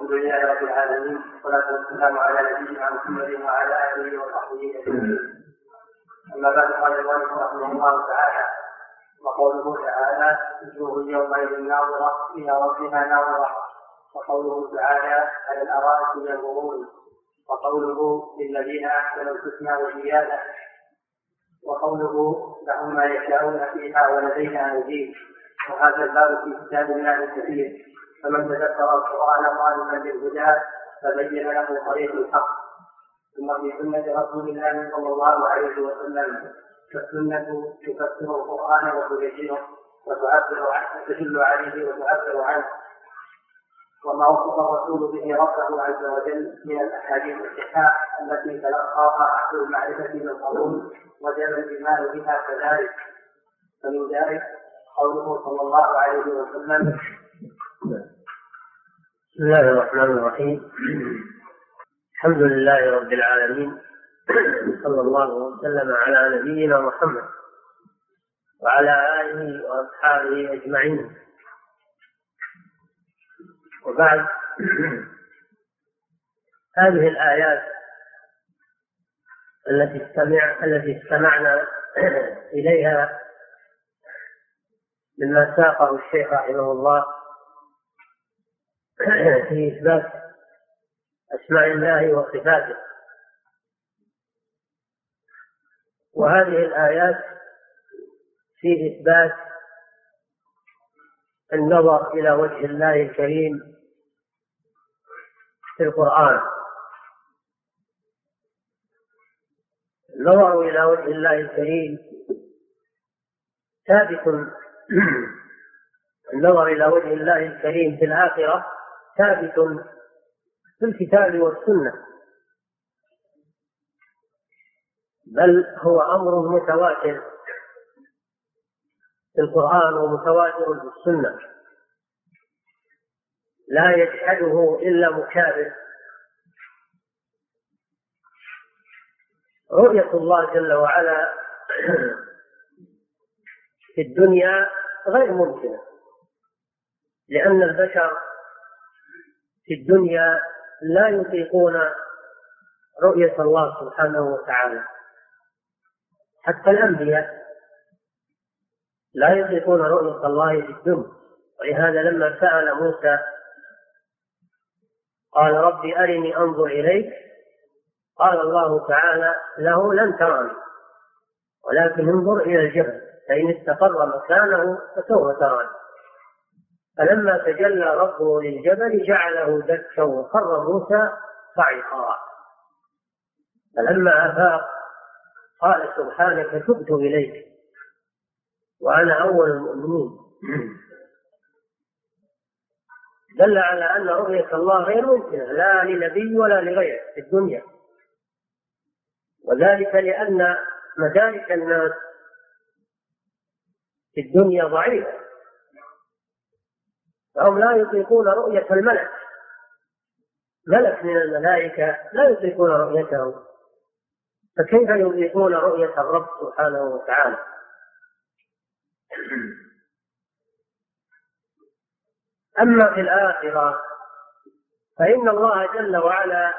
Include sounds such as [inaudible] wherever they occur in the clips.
الحمد لله رب العالمين والصلاة والسلام على نبينا محمد وعلى آله وصحبه أجمعين. أما بعد قال المؤلف رحمه الله تعالى وقوله تعالى وجوه يومئذ ناظرة إلى ربها ناظرة وقوله تعالى على الأرائك ينظرون وقوله للذين أحسنوا الحسنى وزيادة وقوله لهم ما يشاءون فيها ولدينا مزيد وهذا الباب في كتاب الله كثير فمن تذكر القرآن طالبا للهدى فبين له طريق الحق. ثم في سنة رسول الله صلى الله عليه وسلم فالسنة تفسر القرآن وتبينه وتعبر عنه تدل عليه وتعبر عنه. وما وصف الرسول به ربه عز وجل من الأحاديث الصحاح التي تلقاها أهل المعرفة بالقبول وجب الإيمان بها كذلك. فمن ذلك قوله صلى الله عليه وسلم بسم الله الرحمن الرحيم. [clears throat] الحمد لله رب العالمين. [clears throat] صلى الله وسلم على نبينا محمد وعلى آله وأصحابه أجمعين. وبعد. [clears throat] هذه الآيات التي استمع التي استمعنا إليها مما ساقه الشيخ رحمه الله [clears throat] في إثبات أسماء الله وصفاته. وهذه الآيات في إثبات النظر إلى وجه الله الكريم في القرآن. النظر إلى وجه الله الكريم ثابت [clears throat] النظر إلى وجه الله الكريم في الآخرة ثابت في الكتاب والسنة. بل هو أمر متواتر في القرآن ومتواتر في السنة. لا يجحده إلا مكابر. رؤية الله جل وعلا في الدنيا غير ممكنة لأن البشر في الدنيا لا يطيقون رؤية الله سبحانه وتعالى. حتى الأنبياء لا يطيقون رؤية الله في الدنيا. ولهذا لما سأل موسى قال ربي أرني أنظر إليك قال الله تعالى له لن تراني ولكن انظر إلى الجبل فإن استقر مكانه فسوف تراني. فلما تجلى ربه للجبل جعله دكا وخر موسى صعقا. فلما أفاق قال سبحانك تبت إليك وأنا أول المؤمنين. دل على أن رؤية الله غير ممكنة لا لنبي ولا لغيره في الدنيا. وذلك لأن مدارك الناس في الدنيا ضعيفة. فهم لا يطيقون رؤية الملك. ملك من الملائكة لا يطيقون رؤيته. فكيف يطيقون رؤية الرب سبحانه وتعالى؟ أما في الآخرة فإن الله جل وعلا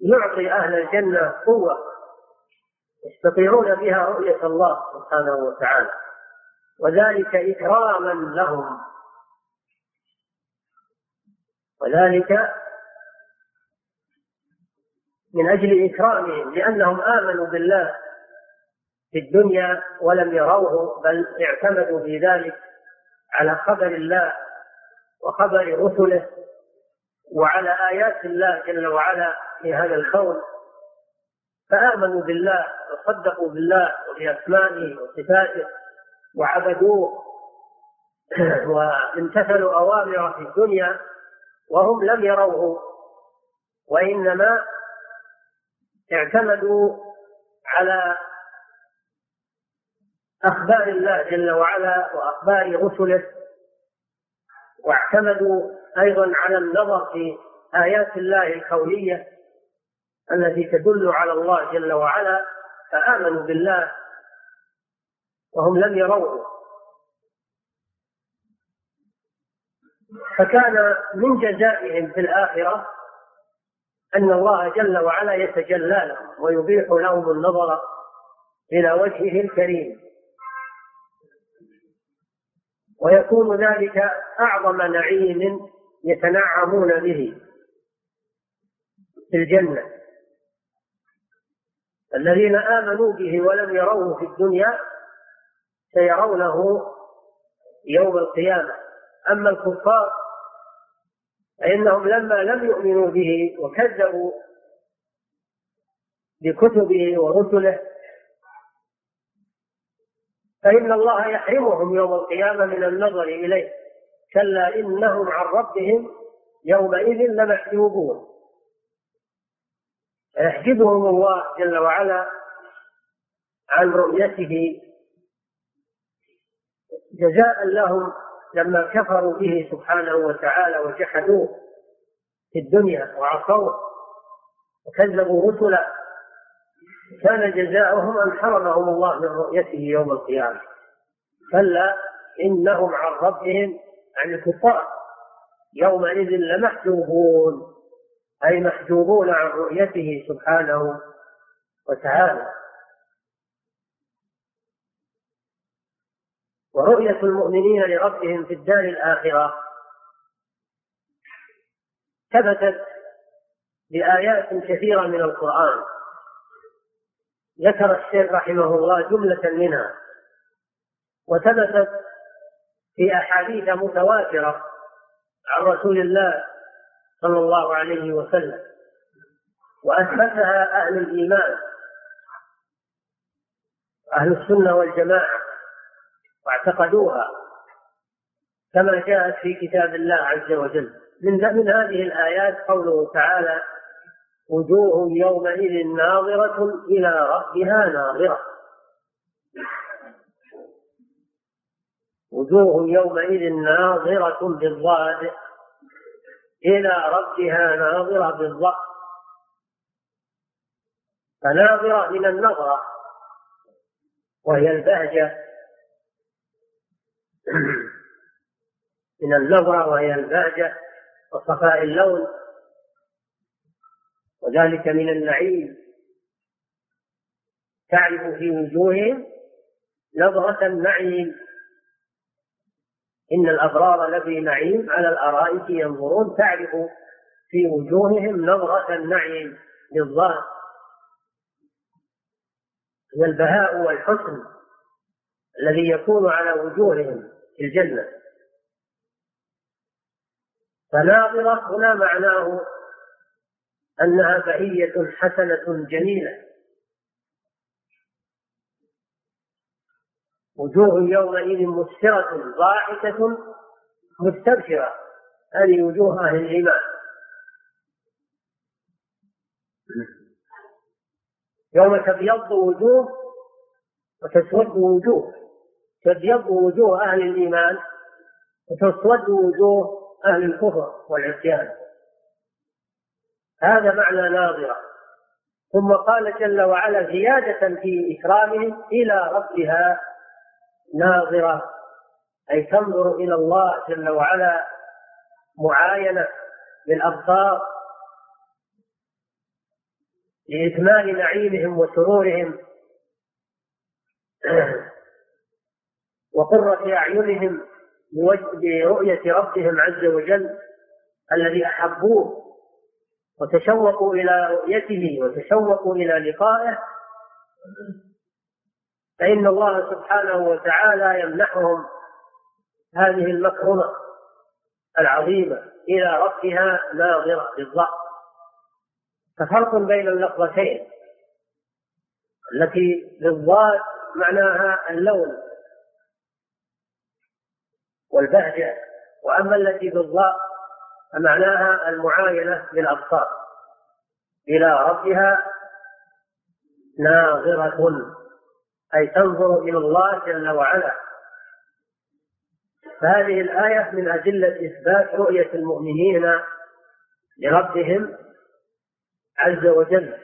يعطي أهل الجنة قوة يستطيعون بها رؤية الله سبحانه وتعالى. وذلك إكراما لهم. وذلك من أجل إكرامهم لأنهم آمنوا بالله في الدنيا ولم يروه بل اعتمدوا في ذلك على خبر الله وخبر رسله وعلى آيات الله جل وعلا في هذا الكون فآمنوا بالله وصدقوا بالله وبأسمائه وصفاته وعبدوه [clears throat] وامتثلوا أوامره في الدنيا وهم لم يروه وإنما اعتمدوا على أخبار الله جل وعلا وأخبار رسله واعتمدوا أيضا على النظر في آيات الله الكونية التي تدل على الله جل وعلا فآمنوا بالله وهم لم يروه. فكان من جزائهم في الآخرة أن الله جل وعلا يتجلى لهم ويبيح لهم النظر إلى وجهه الكريم. ويكون ذلك أعظم نعيم يتنعمون به في الجنة. الذين آمنوا به ولم يروه في الدنيا سيرونه يوم القيامة. أما الكفار فإنهم لما لم يؤمنوا به وكذبوا بكتبه ورسله فإن الله يحرمهم يوم القيامة من النظر إليه. كلا إنهم عن ربهم يومئذ لمحجوبون. يحجبهم الله جل وعلا عن رؤيته. جزاء لهم لما كفروا به سبحانه وتعالى وجحدوه في الدنيا وعصوه وكذبوا رسله كان جزاؤهم أن حرمهم الله من رؤيته يوم القيامة. كلا إنهم عن ربهم عن الكفار يومئذ لمحجوبون أي محجوبون عن رؤيته سبحانه وتعالى. ورؤية المؤمنين لربهم في الدار الآخرة ثبتت بآيات كثيرة من القرآن. ذكر الشيخ رحمه الله جملة منها وثبتت في أحاديث متواترة عن رسول الله صلى الله عليه وسلم وأثبتها أهل الإيمان أهل السنة والجماعة. واعتقدوها كما جاءت في كتاب الله عز وجل. من من هذه الآيات قوله تعالى وجوه يومئذ ناظرة إلى ربها ناظرة. وجوه يومئذ ناظرة بالضاد إلى ربها ناظرة بالضاد. فناظرة من النظرة وهي البهجة. من النظرة وهي البهجة وصفاء اللون. وذلك من النعيم. تعرف في وجوههم نظرة النعيم. إن الأبرار لفي نعيم على الأرائك ينظرون. تعرف في وجوههم نظرة النعيم بالظاهر من البهاء والحسن الذي يكون على وجوههم. في الجنة. فناظرة هنا معناه أنها بهية حسنة جميلة. وجوه يومئذ مسفرة ضاحكة مستبشرة. هذه وجوه أهل الإيمان يوم تبيض وجوه وتسود وجوه. تبيض وجوه أهل الإيمان وتسود وجوه أهل الكفر والعصيان. هذا معنى ناظرة. ثم قال جل وعلا زيادة في إكرامهم إلى ربها ناظرة أي تنظر إلى الله جل وعلا معاينة بالأبصار لإكمال نعيمهم وسرورهم. [clears throat] وقرة أعينهم برؤية ربهم عز وجل الذي أحبوه وتشوقوا إلى رؤيته وتشوقوا إلى لقائه. فإن الله سبحانه وتعالى يمنحهم هذه المكرمة العظيمة إلى ربها ناظرة بالضبط ففرق بين اللفظتين التي بالضاد معناها اللون والبهجة وأما التي بالضاء فمعناها المعاينة بالأبصار إلى ربها ناظرة أي تنظر إلى الله جل وعلا. فهذه الآية من أدلة إثبات رؤية المؤمنين لربهم عز وجل.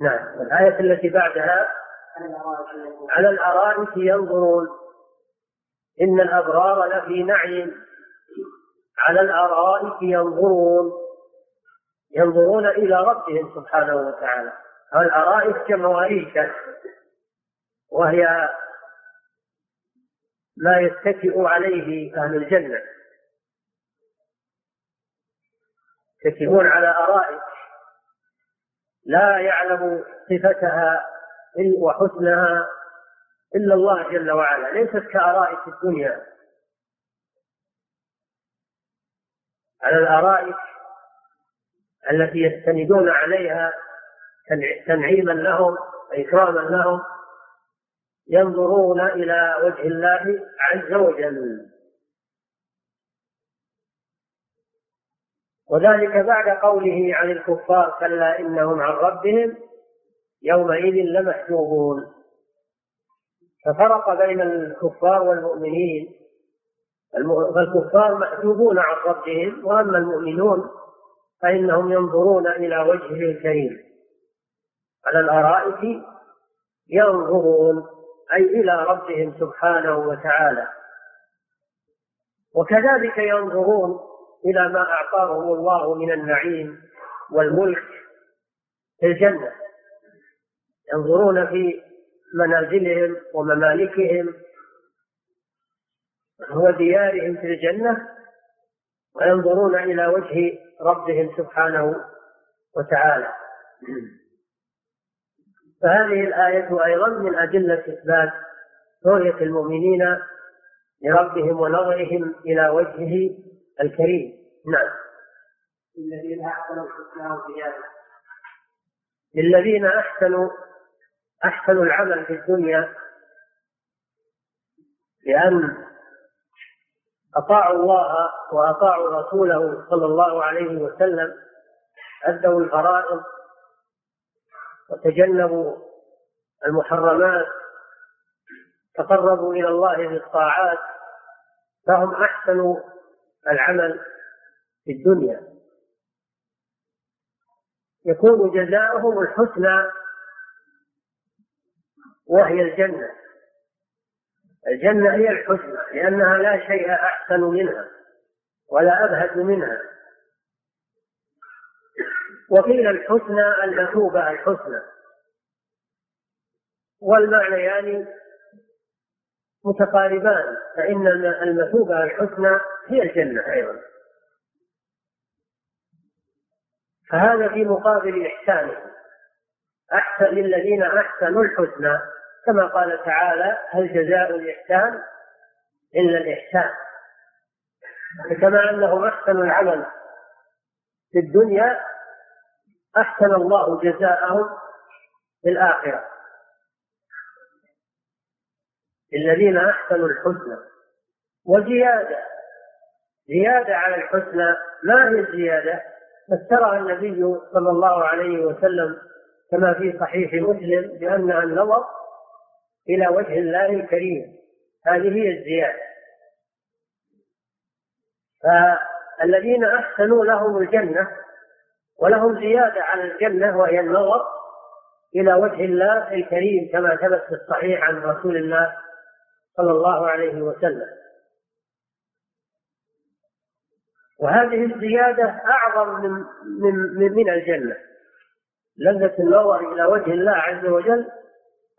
نعم الآية التي بعدها على الأرائك ينظرون. إن الأبرار لفي نعيم. على الأرائك ينظرون. ينظرون إلى ربهم سبحانه وتعالى. الأرائك جمع أريكة وهي ما يتكئ عليه أهل الجنة. يتكئون على أرائك. لا يعلم صفتها وحسنها إلا الله جل وعلا ليست كأرائك الدنيا. على الأرائك التي يستندون عليها تنعيما لهم وإكراما لهم ينظرون إلى وجه الله عز وجل. وذلك بعد قوله عن الكفار كلا إنهم عن ربهم يومئذ لمحجوبون. ففرق بين الكفار والمؤمنين. فالكفار محجوبون عن ربهم وأما المؤمنون فإنهم ينظرون إلى وجهه الكريم. على الأرائك ينظرون أي إلى ربهم سبحانه وتعالى. وكذلك ينظرون إلى ما أعطاهم الله من النعيم والملك في الجنة. ينظرون في منازلهم وممالكهم هو ديارهم في الجنة وينظرون إلى وجه ربهم سبحانه وتعالى. فهذه الآية أيضا من أدلة إثبات رؤية المؤمنين لربهم ونظرهم إلى وجهه الكريم. نعم. للذين أحسنوا الحسنى وزيادة للذين أحسنوا أحسنوا العمل في الدنيا لأن أطاعوا الله وأطاعوا رسوله صلى الله عليه وسلم أدوا الفرائض وتجنبوا المحرمات تقربوا إلى الله بالطاعات فهم أحسنوا العمل في الدنيا. يكون جزاؤهم الحسنى وهي الجنة. الجنة هي الحسنى لأنها لا شيء أحسن منها ولا أبهج منها. وقيل الحسنى المثوبة الحسنى. والمعنيان يعني متقاربان فإن المثوبة الحسنى هي الجنة أيضا. فهذا في مقابل إحسانه. أحسن للذين أحسنوا الحسنى كما قال تعالى هل جزاء الإحسان إلا الإحسان. كما أنهم أحسنوا العمل في الدنيا أحسن الله جزاءهم في الآخرة. الذين أحسنوا الحسنى. وزيادة. زيادة على الحسنى. ما هي الزيادة؟ فسرها النبي صلى الله عليه وسلم كما في صحيح مسلم بأنها النظر إلى وجه الله الكريم. هذه هي الزيادة. فالذين أحسنوا لهم الجنة ولهم زيادة على الجنة وهي النظر إلى وجه الله الكريم كما ثبت في الصحيح عن رسول الله صلى الله عليه وسلم. وهذه الزيادة أعظم من من من الجنة. لذة النظر إلى وجه الله عز وجل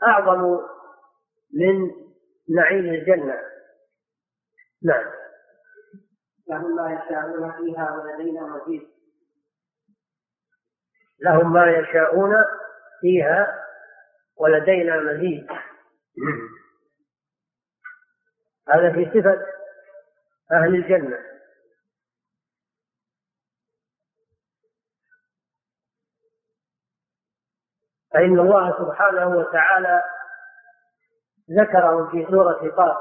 أعظم من نعيم الجنة. نعم. لهم ما يشاءون فيها ولدينا مزيد. لهم ما يشاءون فيها ولدينا مزيد. هذا في صفة أهل الجنة. فإن الله سبحانه وتعالى ذكرهم في سورة قاف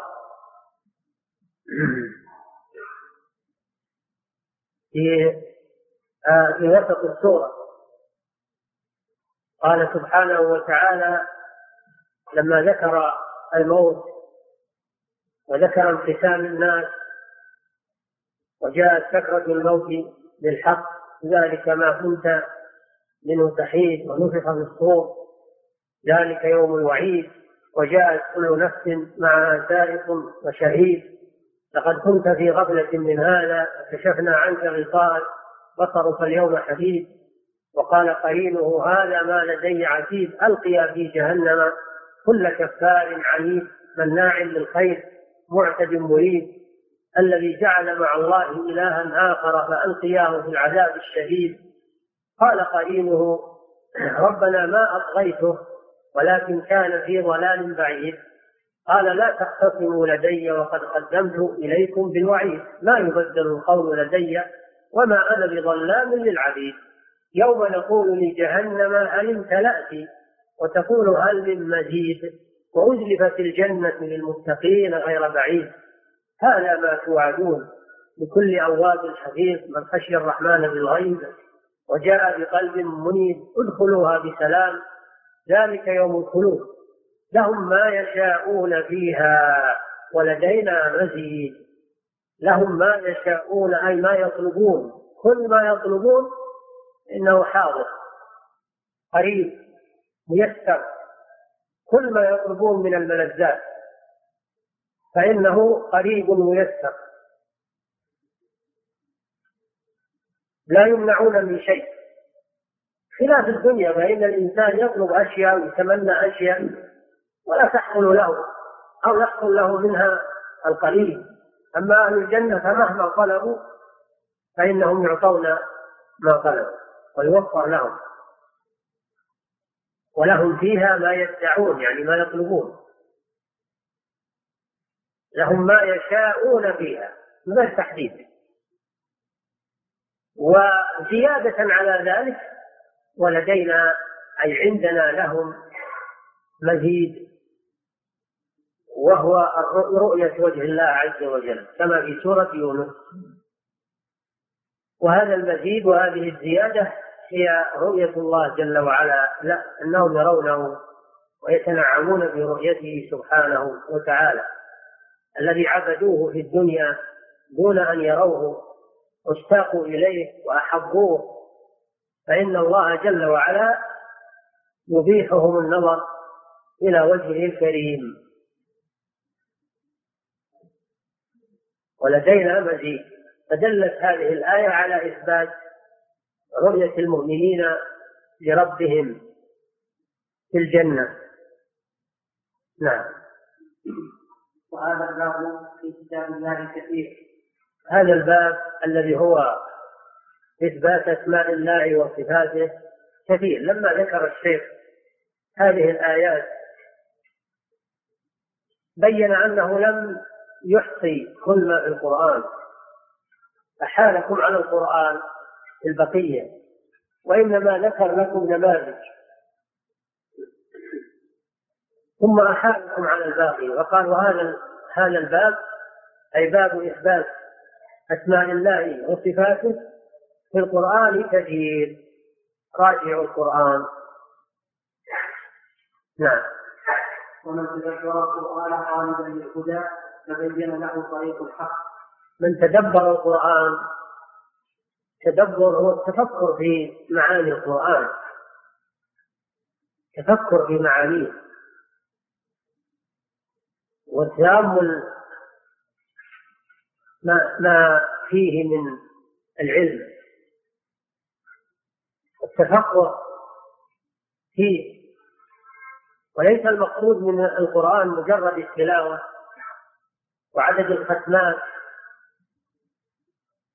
في آه في وسط السورة. قال سبحانه وتعالى لما ذكر الموت وذكر انقسام الناس وجاءت سكرة الموت بالحق ذلك ما كنت منه تحيد ونفخ في الصور ذلك يوم الوعيد. وجاءت كل نفس معها سائق وشهيد. لقد كنت في غفلة من هذا كشفنا عنك غطاءك بصرك اليوم حديد. وقال قرينه هذا ما لدي عتيد ألقيا في جهنم. كل كفار عنيد مناع للخير معتد مريد الذي جعل مع الله إلها آخر فألقياه في العذاب الشديد. قال قرينه ربنا ما أطغيته ولكن كان في ضلال بعيد. قال لا تختصموا لدي وقد قدمت إليكم بالوعيد. ما يبدل القول لدي وما أنا بظلام للعبيد. يوم نقول لجهنم هل امتلأت؟ وتقول هل من مزيد؟ وأزلفت الجنة للمتقين غير بعيد. هذا ما توعدون. لكل أواب حفيظ من خشي الرحمن بالغيب وجاء بقلب منيب ادخلوها بسلام. ذلك يوم الخلود. لهم ما يشاءون فيها ولدينا مزيد. لهم ما يشاءون أي ما يطلبون. كل ما يطلبون إنه حاضر قريب ميسر. كل ما يطلبون من الملذات فإنه قريب ميسر. لا يمنعون من شيء. خلاف الدنيا فإن الإنسان يطلب أشياء ويتمنى أشياء ولا تحصل له أو يحصل له منها القليل. أما أهل الجنة فمهما طلبوا فإنهم يعطون ما طلبوا ويوفر لهم. ولهم فيها ما يدعون يعني ما يطلبون. لهم ما يشاءون فيها من غير تحديد. وزيادة على ذلك ولدينا أي عندنا لهم مزيد وهو رؤية وجه الله عز وجل كما في سورة يونس. وهذا المزيد وهذه الزيادة هي رؤية الله جل وعلا لا أنهم يرونه ويتنعمون برؤيته سبحانه وتعالى. الذي عبدوه في الدنيا دون أن يروه واشتاقوا إليه وأحبوه. فإن الله جل وعلا يبيحهم النظر إلى وجهه الكريم. ولدينا مزيد. فدلت هذه الآية على إثبات رؤية المؤمنين لربهم في الجنة. نعم. وهذا الباب في كتاب الله كثير. هذا الباب الذي هو إثبات أسماء الله وصفاته كثير. لما ذكر الشيخ هذه الآيات بين أنه لم يحصي كل ما في القرآن. أحالكم على القرآن البقية وإنما ذكر لكم نماذج. ثم أحالكم على الباقي وقال وهذا هذا الباب أي باب إثبات أسماء الله وصفاته في القرآن كثير راجعوا القرآن. نعم. ومن تدبر القرآن طالبا للهدى تبين له طريق الحق. من تدبر القرآن تدبر هو التفكر في معاني القرآن. تفكر في معانيه. وتأمل ما ما فيه من العلم. التفقه فيه وليس المقصود من القرآن مجرد التلاوة وعدد الختمات.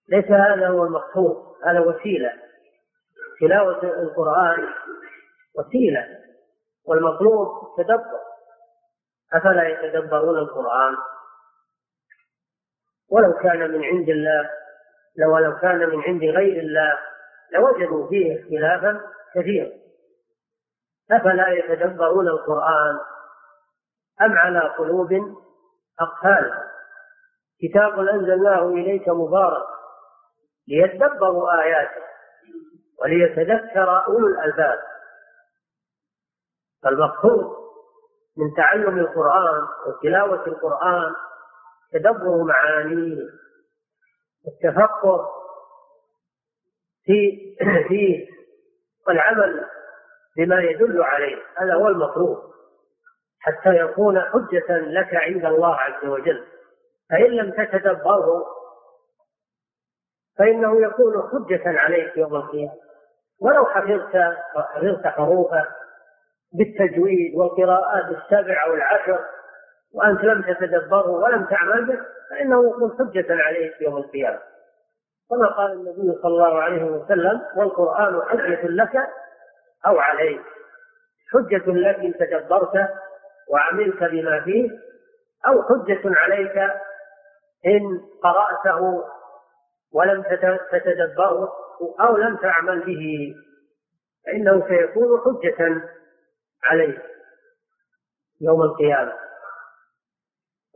ليس هذا هو المقصود هذا وسيلة. تلاوة القرآن وسيلة والمطلوب تدبر أفلا يتدبرون القرآن؟ ولو كان من عند الله لو لو كان من عند غير الله لوجدوا فيه اختلافا كثيرا. أفلا يتدبرون القرآن أم على قلوب أقفالها كتاب أنزلناه إليك مبارك ليتدبروا آياته وليتذكر أولو الألباب. فالمقصود من تعلم القرآن وتلاوة القرآن تدبر معانيه. التفقه في [clears throat] فيه والعمل بما يدل عليه. هذا هو المطلوب. حتى يكون حجة لك عند الله عز وجل. فإن لم تتدبره فإنه يكون حجة عليك يوم القيامة. ولو حفظت حفظت حروفه بالتجويد والقراءات السبع أو العشر وأنت لم تتدبره ولم تعمل به فإنه يكون حجة عليك يوم القيامة. كما قال النبي صلى الله عليه وسلم والقرآن حجة لك أو عليك. حجة لك إن تدبرت وعملت بما فيه أو حجة عليك إن قرأته ولم تتدبره أو لم تعمل به. فإنه سيكون حجة عليك يوم القيامة.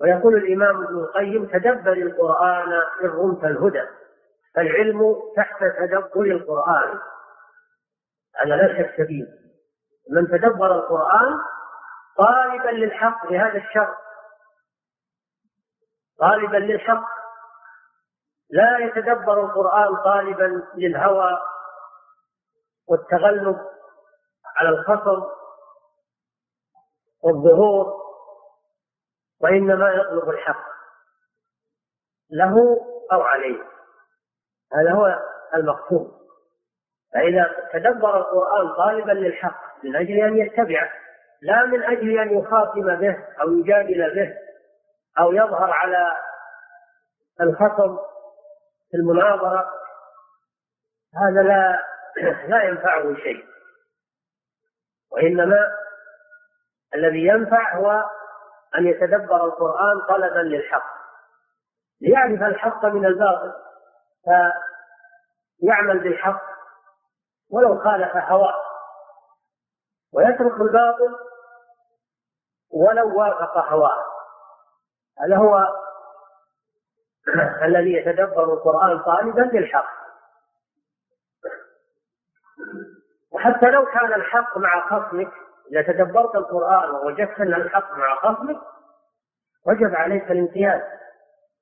ويقول الإمام ابن القيم تدبر القرآن إن رمت الهدى. فالعلم تحت تدبر القرآن. هذا لا شك فيه. من تدبر القرآن طالبا للحق لهذا الشر طالبا للحق. لا يتدبر القرآن طالبا للهوى والتغلب على الخصم والظهور وإنما يطلب الحق. له أو عليه. هذا هو المقصود. فإذا تدبر القرآن طالبا للحق من أجل أن يتبعه لا من أجل أن يخاصم به أو يجادل به أو يظهر على الخصم في المناظرة هذا لا [clears throat] لا ينفعه شيء. وإنما الذي ينفع هو أن يتدبر القرآن طلبا للحق. ليعرف الحق من الباطل فيعمل بالحق ولو خالف هواه ويترك الباطل ولو وافق هواه. هذا هو [clears throat] الذي يتدبر القرآن طالبا للحق وحتى لو كان الحق مع خصمك إذا تدبرت القرآن ووجدت أن الحق مع خصمك وجب عليك الامتياز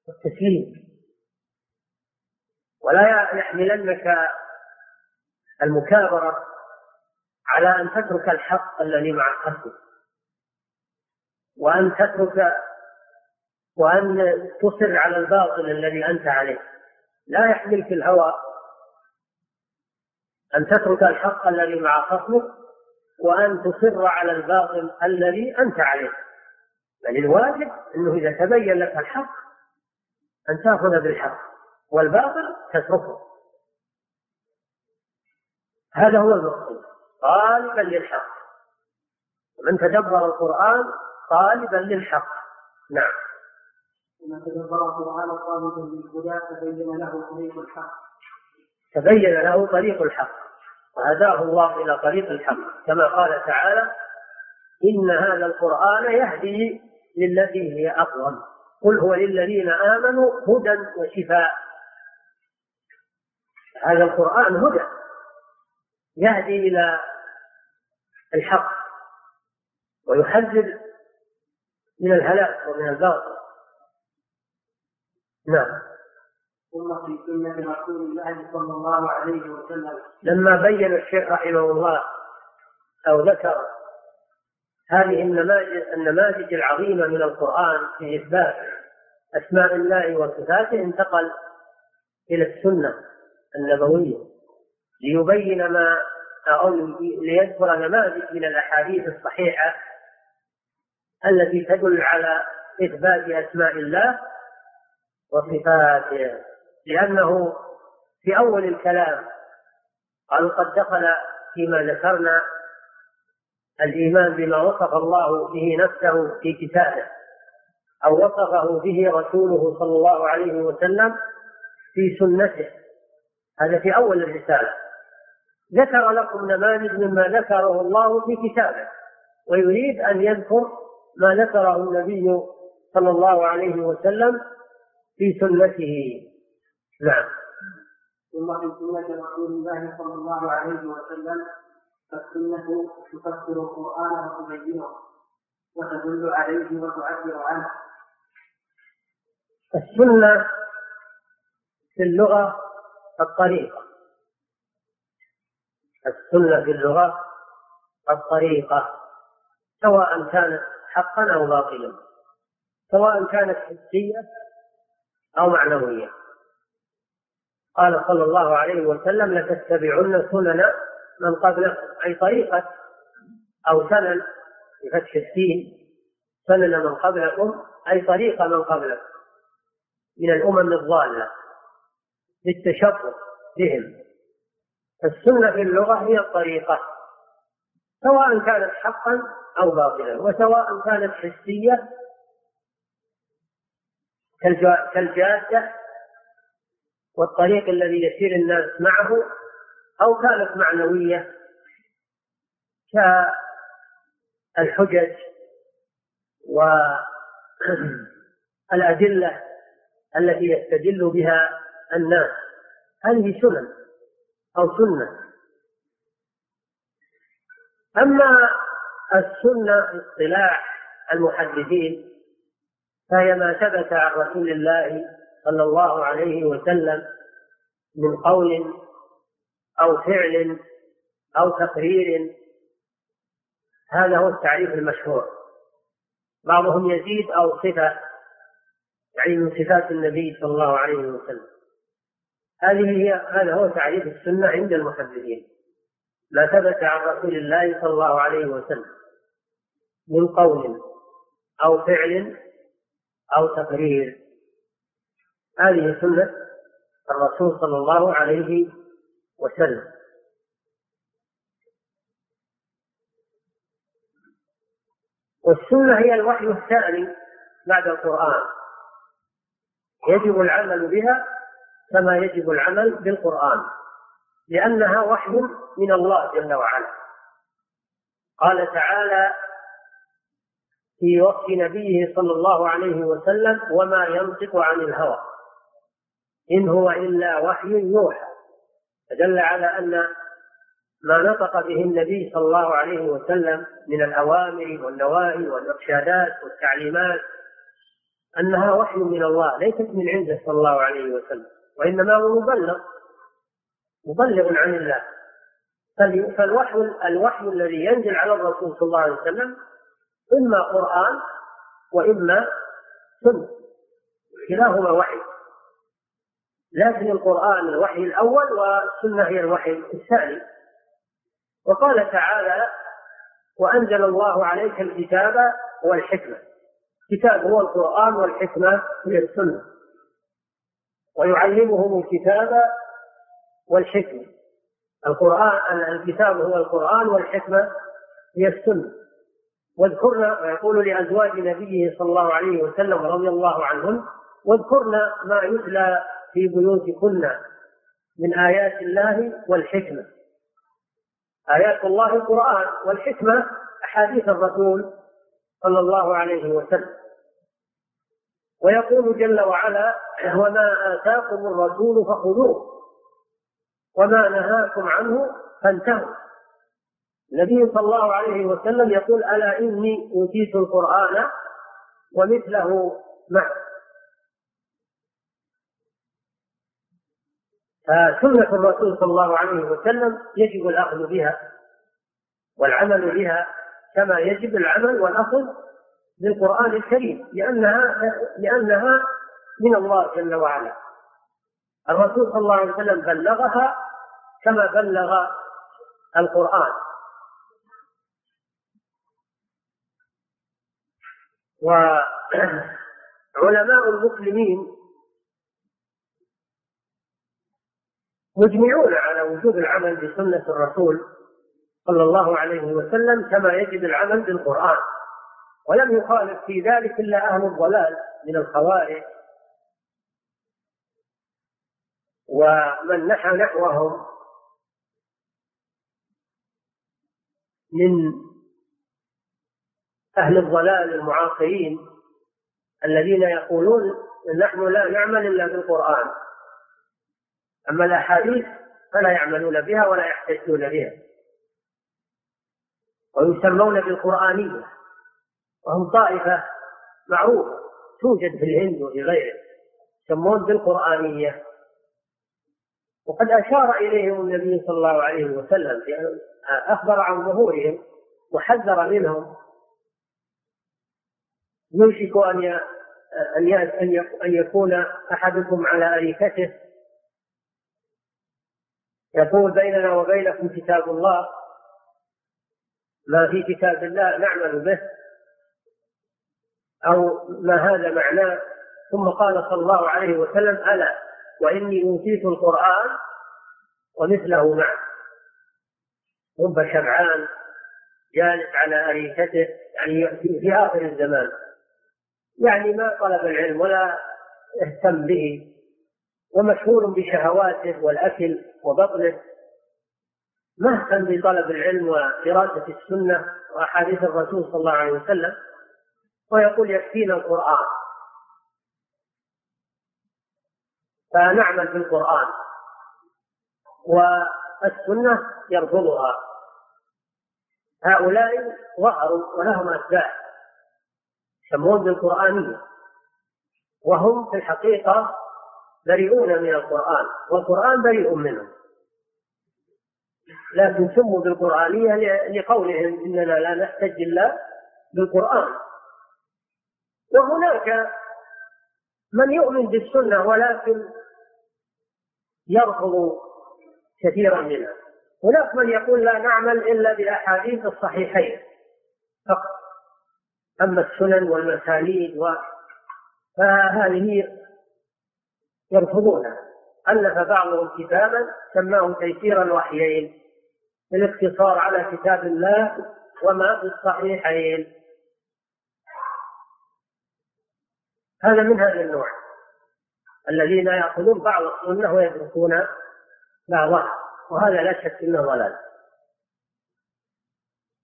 والتسليم. ولا يحملنك المكابرة على أن تترك الحق الذي مع خصمك وأن تترك وأن تصر على الباطل الذي أنت عليه. لا يحملك الهوى أن تترك الحق الذي مع خصمك وأن تصر على الباطل الذي أنت عليه. بل الواجب أنه إذا تبين لك الحق أن تأخذ بالحق. والباطل تتركه. هذا هو المقصود طالبا للحق. من تدبر القرآن طالبا للحق. نعم. ومن تدبر القرآن طالبا للهدى تبين له طريق الحق. تبين له طريق الحق. وهداه الله إلى طريق الحق. كما قال تعالى إن هذا القرآن يهدي للتي هي أقوم. قل هو للذين آمنوا هدى وشفاء. هذا القرآن هدى يهدي إلى الحق ويحذر من الهلاك ومن الباطل. نعم. ثم في سنة رسول الله صلى الله عليه وسلم. لما بين الشيخ رحمه الله أو ذكر هذه النماذج النماذج العظيمة من القرآن في إثبات أسماء الله وصفاته انتقل إلى السنة. النبوية ليبين ما أو ليذكر نماذج من الأحاديث الصحيحة التي تدل على إثبات أسماء الله وصفاته. لأنه في أول الكلام قالوا قد دخل فيما ذكرنا الإيمان بما وصف الله به نفسه في كتابه أو وصفه به رسوله صلى الله عليه وسلم في سنته. هذا في أول الرسالة. ذكر لكم نماذج مما ذكره الله في كتابه ويريد أن يذكر ما ذكره النبي صلى الله عليه وسلم في سنته. نعم. ثم في سنة رسول الله صلى الله عليه وسلم فالسنة تفسر القرآن وتبينه وتدل عليه وتعبر عنه. السنة في اللغة الطريقة. السنة في اللغة الطريقة سواء كانت حقا أو باطلا سواء كانت حسية أو معنوية. قال صلى الله عليه وسلم لتتبعن سنن من قبلكم. أي طريقة أو سنن بفتح السين سنن من قبلكم أي طريقة من قبلكم من الأمم الضالة. للتشبه بهم. السنة في اللغة هي الطريقة سواء كانت حقا أو باطلا وسواء كانت حسية كالجادة والطريق الذي يسير الناس معه أو كانت معنوية كالحجج والأدلة التي يستدل بها الناس. هذه سنن أو سنة. أما السنة اصطلاح المحدثين فهي ما ثبت عن رسول الله صلى الله عليه وسلم من قول أو فعل أو تقرير. هذا هو التعريف المشهور. بعضهم يزيد أو صفة يعني من صفات النبي صلى الله عليه وسلم. هذه هي هذا هو تعريف السنة عند المحدثين. ما ثبت عن رسول الله صلى الله عليه وسلم من قول أو فعل أو تقرير. هذه سنة الرسول صلى الله عليه وسلم. والسنة هي الوحي الثاني بعد القرآن. يجب العمل بها كما يجب العمل بالقرآن لأنها وحي من الله جل وعلا. قال تعالى في وقت نبيه صلى الله عليه وسلم وما ينطق عن الهوى إن هو إلا وحي يوحى فدل على أن ما نطق به النبي صلى الله عليه وسلم من الأوامر والنواهي والإرشادات والتعليمات أنها وحي من الله ليست من عنده صلى الله عليه وسلم. وإنما هو مبلغ مبلغ عن الله. فالوحي الوحي الذي ينزل على الرسول صلى الله عليه وسلم إما قرآن وإما سنة كلاهما وحي. لكن القرآن الوحي الأول والسنة هي الوحي الثاني. وقال تعالى وأنزل الله عليك الكتاب والحكمة. الكتاب هو القرآن والحكمة هي السنة. ويعلمهم الكتاب والحكمة. القرآن الكتاب هو القرآن والحكمة هي السنة. واذكرنا ويقول لأزواج نبيه صلى الله عليه وسلم رضي الله عنهم واذكرنا ما يتلى في بيوتكن من آيات الله والحكمة. آيات الله القرآن والحكمة أحاديث الرسول صلى الله عليه وسلم. ويقول جل وعلا وما آتاكم الرسول فخذوه وما نهاكم عنه فانتهوا. النبي صلى الله عليه وسلم يقول ألا إني أوتيت القرآن ومثله معه. فسنة الرسول صلى الله عليه وسلم يجب الأخذ بها والعمل بها كما يجب العمل والأخذ بالقرآن الكريم لأنها لأنها من الله جل وعلا. الرسول صلى الله عليه وسلم بلغها كما بلغ القرآن. وعلماء المسلمين مجمعون على وجوب العمل بسنة الرسول صلى الله عليه وسلم كما يجب العمل بالقرآن. ولم يخالف في ذلك إلا أهل الضلال من الخوارج. ومن نحى نحوهم من أهل الضلال المعاصرين الذين يقولون نحن لا نعمل إلا بالقرآن. أما الأحاديث فلا يعملون بها ولا يحتجون بها. ويسمون بالقرآنية. وهم طائفة معروفة توجد في الهند وفي غيره يسمون بالقرآنية. وقد أشار إليهم النبي صلى الله عليه وسلم أخبر عن ظهورهم وحذر منهم. يوشك أن أن يكون أحدكم على أريكته. يقول بيننا وبينكم كتاب الله. ما في كتاب الله نعمل به. أو ما هذا معناه. ثم قال صلى الله عليه وسلم ألا وإني أوتيت القرآن ومثله معه. رب شبعان جالس على أريكته يعني في آخر الزمان. يعني ما طلب العلم ولا اهتم به ومشغول بشهواته والأكل وبطنه. ما اهتم بطلب العلم ودراسة السنة وأحاديث الرسول صلى الله عليه وسلم. ويقول يكفينا القرآن. فنعمل بالقرآن. والسنة يرفضها. هؤلاء ظهروا ولهم أتباع يسمون بالقرآنية. وهم في الحقيقة بريئون من القرآن والقرآن بريء منهم. لكن سموا بالقرآنية لقولهم إننا لا نحتج إلا بالقرآن. وهناك من يؤمن بالسنة ولكن يرفض كثيرا منها. هناك من يقول لا نعمل إلا بأحاديث الصحيحين فقط. أما السنن والمسانيد و... فهذه يرفضونها. ألف بعضهم كتابا سماه تيسير الوحيين الاقتصار على كتاب الله وما في الصحيحين. هذا من هذا النوع. الذين يأخذون بعض السنة ويتركون بعضها وهذا لا شك أنه ضلال.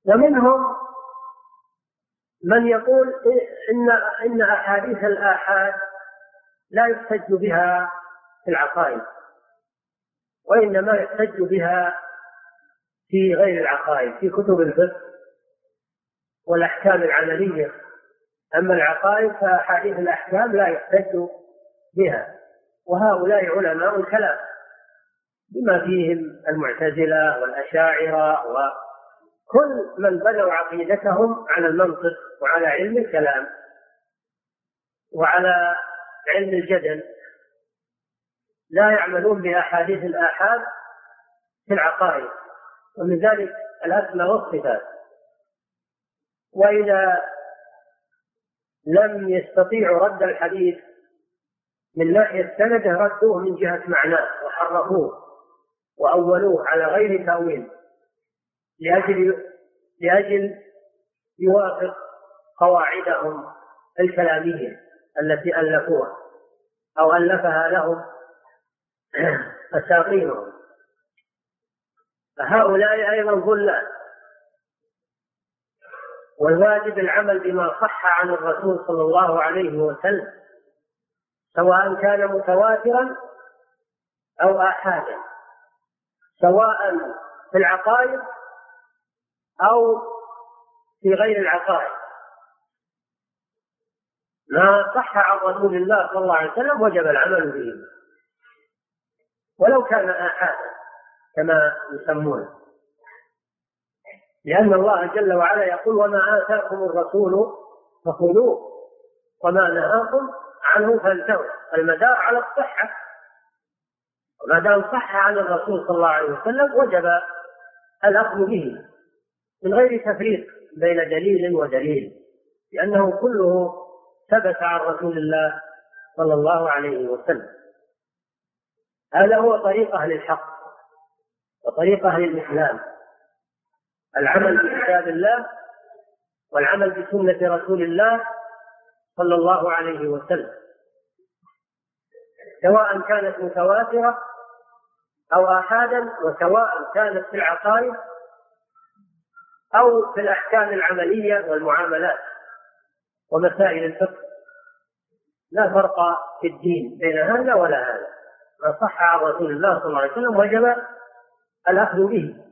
ومنهم من يقول إن إن أحاديث الآحاد لا يحتج بها في العقائد وإنما يحتج بها في غير العقائد في كتب الفقه والأحكام العملية. أما العقائد فأحاديث الأحكام لا يحتج بها. وهؤلاء علماء الكلام بما فيهم المعتزلة والأشاعرة وكل من بنوا عقيدتهم على المنطق وعلى علم الكلام وعلى علم الجدل. لا يعملون بأحاديث الآحاد في العقائد ومن ذلك الأسماء والصفات. وإذا لم يستطيعوا رد الحديث من ناحية سنده ردوه من جهة معناه وحرفوه وأولوه على غير تأويل لأجل لأجل يوافق قواعدهم الكلامية التي ألفوها أو ألفها لهم [clears throat] أساطيرهم. فهؤلاء أيضا ظلال والواجب العمل بما صح عن الرسول صلى الله عليه وسلم سواء كان متواترا أو آحادا سواء في العقائد أو في غير العقائد. ما صح عن رسول الله صلى الله عليه وسلم وجب العمل به ولو كان آحادا كما يسمونه. لأن الله جل وعلا يقول وما آتاكم الرسول فخذوه وما نهاكم عنه فانتهوا. المدار على الصحة. وما دام صح عن الرسول صلى الله عليه وسلم وجب الأخذ به. من غير تفريق بين دليل ودليل. لأنه كله ثبت عن رسول الله صلى الله عليه وسلم. هذا هو طريق أهل الحق وطريق أهل الإسلام. العمل بكتاب الله والعمل بسنة رسول الله صلى الله عليه وسلم. سواء كانت متواترة أو آحادا وسواء كانت في العقائد أو في الأحكام العملية والمعاملات ومسائل الفقه. لا فرق في الدين بين هذا ولا هذا. ما صح عن رسول الله صلى الله عليه وسلم وجب الأخذ به.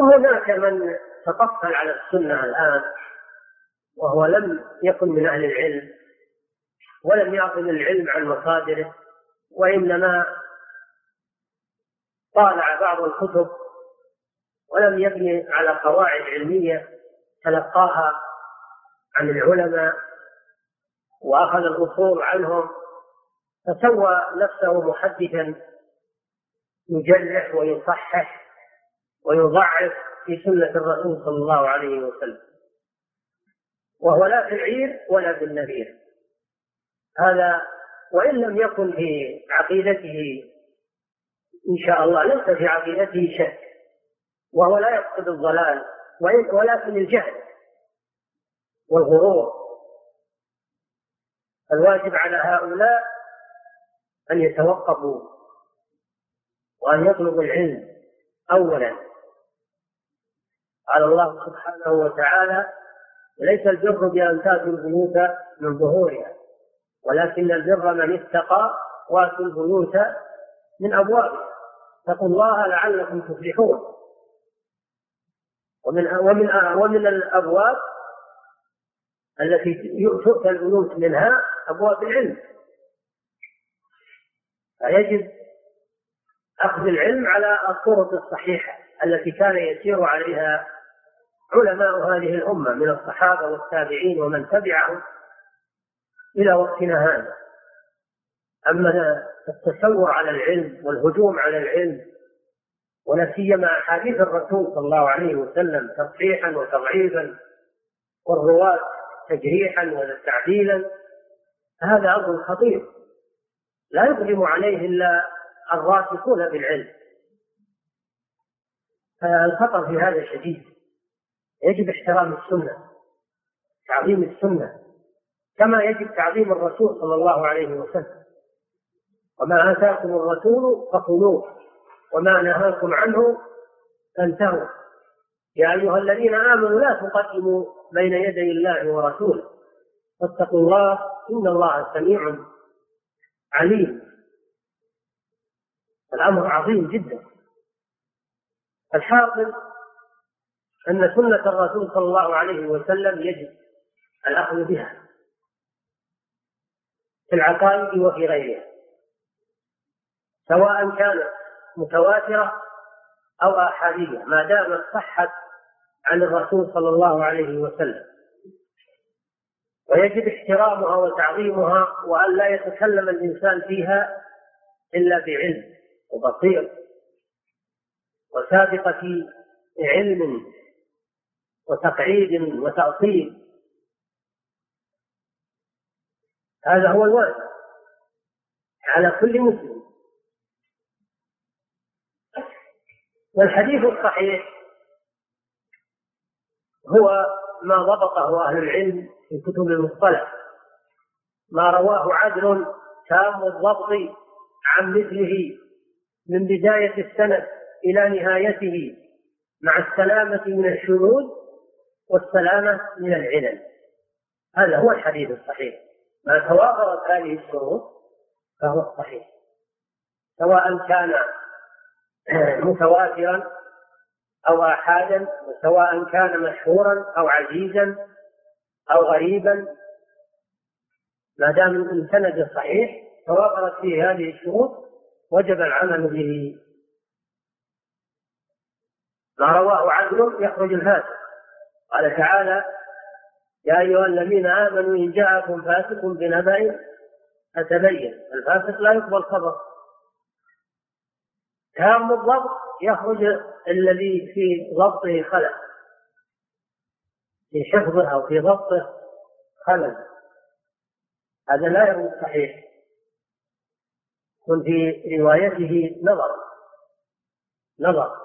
وهناك من تطفل على السنة الآن وهو لم يكن من أهل العلم ولم يأخذ العلم عن مصادره وإنما طالع بعض الكتب ولم يبني على قواعد علمية تلقاها عن العلماء وأخذ الأصول عنهم فسوى نفسه محدثا يجرح ويصحح ويضعف في سنة الرسول صلى الله عليه وسلم. وهو لا في العير ولا في النذير. هذا وإن لم يكن في عقيدته إن شاء الله ليس في عقيدته شك. وهو لا يقصد الضلال ولكن الجهل والغرور. الواجب على هؤلاء أن يتوقفوا وأن يطلبوا العلم أولا. قال الله سبحانه وتعالى ليس البر بأن تأتوا البيوت من ظهورها ولكن البر من اتقى واتوا البيوت من أبوابها. اتقوا الله لعلكم تفلحون. ومن ومن ومن الأبواب التي تؤتى البيوت منها أبواب العلم. فيجب أخذ العلم على الطرق الصحيحة التي كان يسير عليها علماء هذه الأمة من الصحابة والتابعين ومن تبعهم إلى وقتنا هذا. أما التسور على العلم والهجوم على العلم ولا سيما أحاديث الرسول صلى الله عليه وسلم تصحيحا وتضعيفا والرواة تجريحا وتعديلا هذا أمر خطير. لا يقدم عليه إلا الراسخون بالعلم. فالخطر في هذا شديد. يجب احترام السنة تعظيم السنة كما يجب تعظيم الرسول صلى الله عليه وسلم. وما آتاكم الرسول فخذوه وما نهاكم عنه فانتهوا. يا أيها الذين آمنوا لا تقدموا بين يدي الله ورسوله. واتقوا الله إن الله سميع عليم. الأمر عظيم جدا. الحاصل أن سنة الرسول صلى الله عليه وسلم يجب الأخذ بها في العقائد وفي غيرها سواء كانت متواترة أو آحادية ما دامت صحت عن الرسول صلى الله عليه وسلم. ويجب احترامها وتعظيمها وأن لا يتكلم الإنسان فيها إلا بعلم وبصير وسابقة علم وتقعيد وتأصيل هذا هو الواجب على كل مسلم. والحديث الصحيح هو ما ضبطه أهل العلم في كتب المصطلح. ما رواه عدل تام الضبط عن مثله من بداية السند إلى نهايته مع السلامة من الشذوذ والسلامة من العلل. هذا هو الحديث الصحيح. ما توافرت هذه الشروط فهو الصحيح سواء كان متواترا أو آحادا سواء كان مشهورا أو عزيزا أو غريبا. ما دام السند صحيح توافرت فيه هذه الشروط وجب العمل به. ما رواه عدل يخرج الفاسق. قال تعالى يا أيها الذين آمنوا إن جاءكم فاسق بنبأ فتبين الفاسق لا يقبل خبر. تام الضبط يخرج الذي في ضبطه خلل. في حفظه أو في ضبطه خلل. هذا لا يروي صحيح. يكون في روايته نظر. نظر.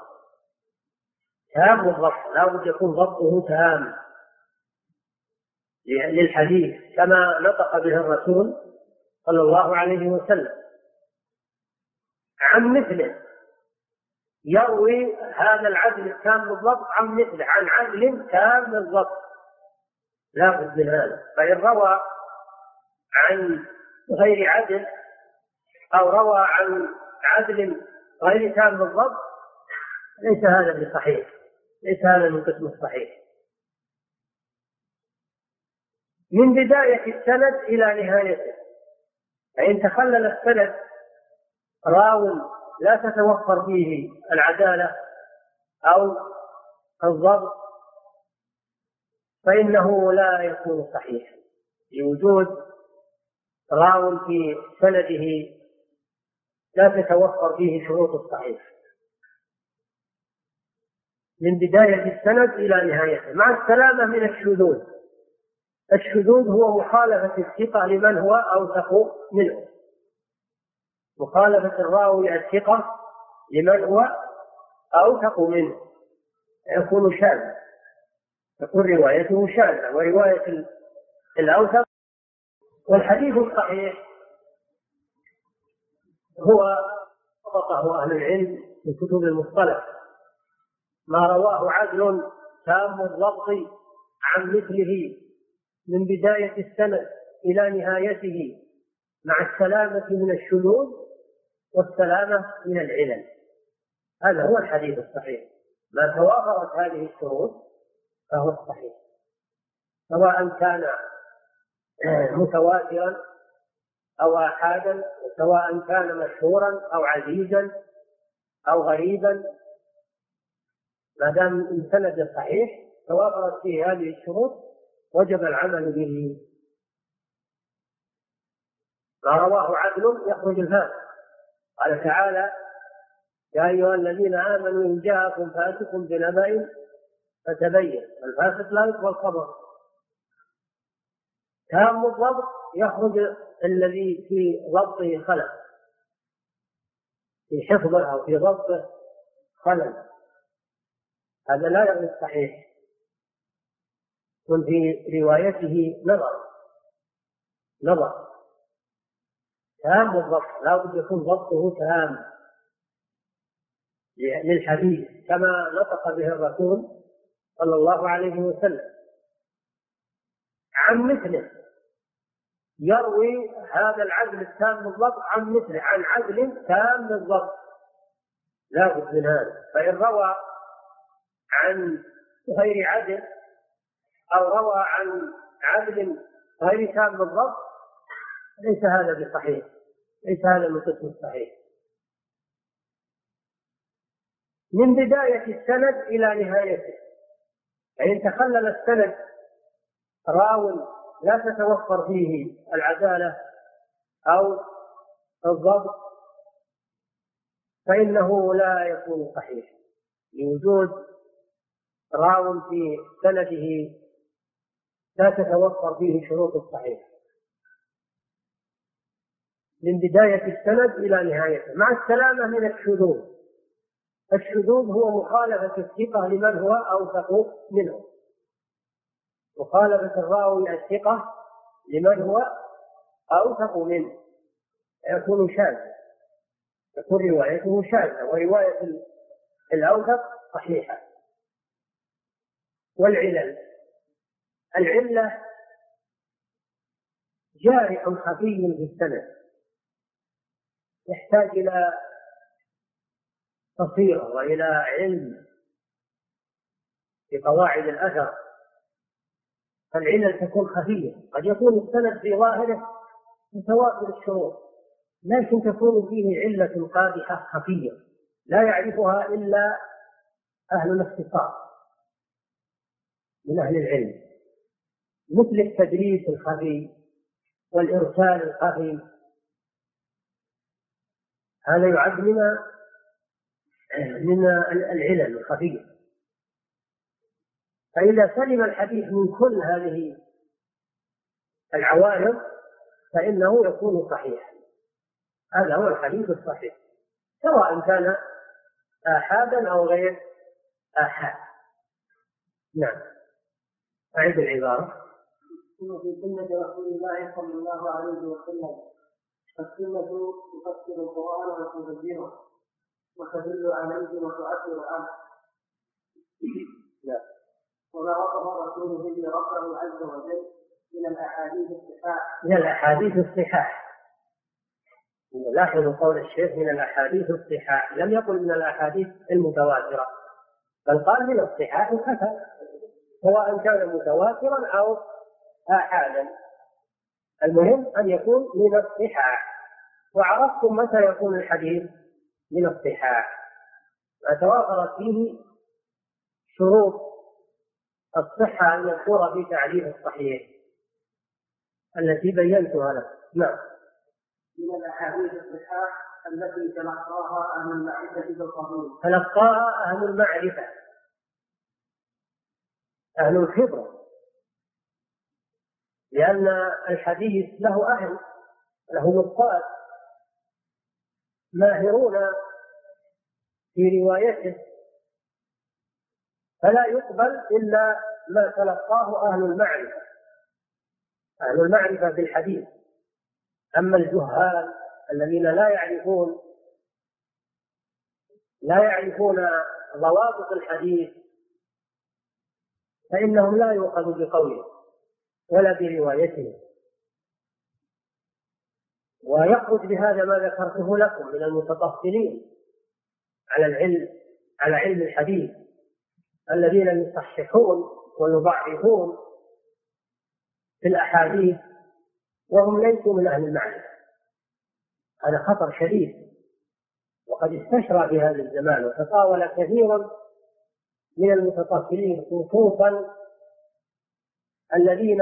تام الضبط لا بد يكون ضبطه تام للحديث كما نطق به الرسول صلى الله عليه وسلم. عن مثله. يروي هذا العدل التام بالضبط عن مثله عن عدل تام بالضبط. لا بد من هذا. فإن روى عن غير عدل أو روى عن عدل غير تام بالضبط ليس هذا بصحيح. ليس هذا من قسم الصحيح. من بداية السند إلى نهايته. فإن تخلل السند راو لا تتوفر فيه العدالة أو الضبط فإنه لا يكون صحيحا لوجود راو في سنده لا تتوفر فيه شروط الصحيح. من بداية السند إلى نهايته مع السلامة من الشذوذ الشذوذ هو مخالفة الثقة لمن هو أوثق منه. مخالفة الراوي الثقة لمن هو أوثق منه. يكون شاذا تكون روايته شاذة. ورواية الأوثق والحديث الصحيح هو ضبطه أهل العلم في كتب المصطلح. ما رواه عدل تام الضبط عن مثله من بداية السند إلى نهايته مع السلامة من الشذوذ والسلامة من العلل. هذا هو الحديث الصحيح. ما توافرت هذه الشروط فهو الصحيح. سواء كان متواترا أو آحادا سواء كان مشهورا أو عزيزا أو غريبا ما دام السند صحيح توافرت فيه هذه الشروط وجب العمل به. ما رواه عدل يخرج الفاسق قال تعالى يا أيها الذين آمنوا إن جاءكم فاسق بنبأ فتبين الفاسق لا يقبل خبر تام الضبط يخرج الذي في ضبطه خلل. في حفظه أو في ضبطه خلل. هذا لا يعني الصحيح يكون في روايته نظر. نظر. تام الضبط لا بد يكون ضبطه تام. للحديث. كما نطق به الرسول صلى الله عليه وسلم. عن مثله. يروي هذا العدل التام الضبط عن مثله. عن عدل تام الضبط لا بد من هذا. فإن روى عن غير عدل أو روى عن عدل غير تام بالضبط ليس هذا بصحيح ليس هذا من قسم الصحيح. من بداية السند إلى نهايته. فإن تخلل السند راو لا تتوفر فيه العدالة أو الضبط فإنه لا يكون صحيحا لوجود راو في سنده لا تتوفر فيه شروط الصحيح من بداية السند إلى نهايته. مع السلامة من الشذوذ. الشذوذ هو مخالفة الثقة لمن هو أوثق منه. مخالفة الراوي الثقة لمن هو أوثق منه. يكون شاذا. تكون روايته شاذة ورواية الأوثق صحيحة. والعلل. العلة جارح خفي في السند يحتاج إلى بصيرة وإلى علم في قواعد الأثر. فالعلل تكون خفية. قد يكون السند في ظاهره متوافر الشروط لكن تكون فيه علة قادحة خفية. لا يعرفها إلا أهل الاختصاص من أهل العلم. مثل التدريس الخفي والإرسال الخفي. هذا يعد من من العلل الخفية. فإذا سلم الحديث من كل هذه العوارض فإنه يكون صحيحا. هذا هو الحديث الصحيح. سواء كان آحادا أو غير آحاد. نعم. أعيد العبارة. في سنة رسول الله صلى الله عليه وسلم السنة تفسر القرآن وتبينه وتدل عليه وتؤثر عنه. لا. وما وصف الرسول به ربه عز وجل من الأحاديث الصحاح. من الأحاديث الصحاح. لاحظوا قول الشيخ من الأحاديث الصحاح. لم يقل من الأحاديث المتواترة بل قال من الصحاح كفى سواء كان متواترا أو آحادا. المهم أن يكون من الصحاح وعرفتم متى يكون الحديث من الصحاح ما توافرت فيه شروط الصحة المذكورة في تعريف الصحيح التي بينتها لك. نعم. من الأحاديث الصحاح التي تلقاها أهل المعرفة بالقبول. تلقاها أهل المعرفة. أهل الخبرة لأن الحديث له أهل له نقاد ماهرون في روايته فلا يقبل إلا ما تلقاه أهل المعرفة. أهل المعرفة بالحديث أما الجهال الذين لا يعرفون لا يعرفون ضوابط الحديث فإنهم لا يؤخذ بقوله ولا بروايته. ويخرج بهذا ما ذكرته لكم من المتطفلين على العلم على علم الحديث الذين يصححون ويضعفون في الأحاديث وهم ليسوا من أهل المعرفة. هذا خطر شديد وقد استشرى في هذا الزمان وتطاول كثيرا من المتطفلين خصوصا الذين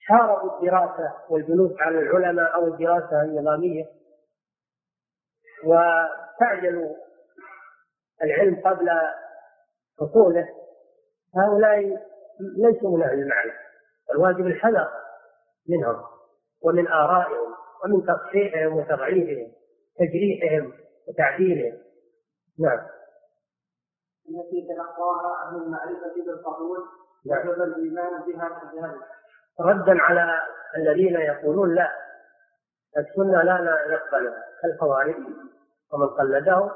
حاربوا الدراسة والجلوس على العلماء أو الدراسة النظامية واستعجلوا العلم قبل حصوله هؤلاء ليسوا من أهل المعرفة الواجب الحذر منهم ومن آرائهم ومن تصحيحهم وتضعيفهم تجريحهم وتعديلهم. نعم. التي تلقاها أهل المعرفة بالقبول نعم. وجب الإيمان بها كذلك. ردا على الذين يقولون لا السنة لا نقبلها كالخوارج ومن قلدهم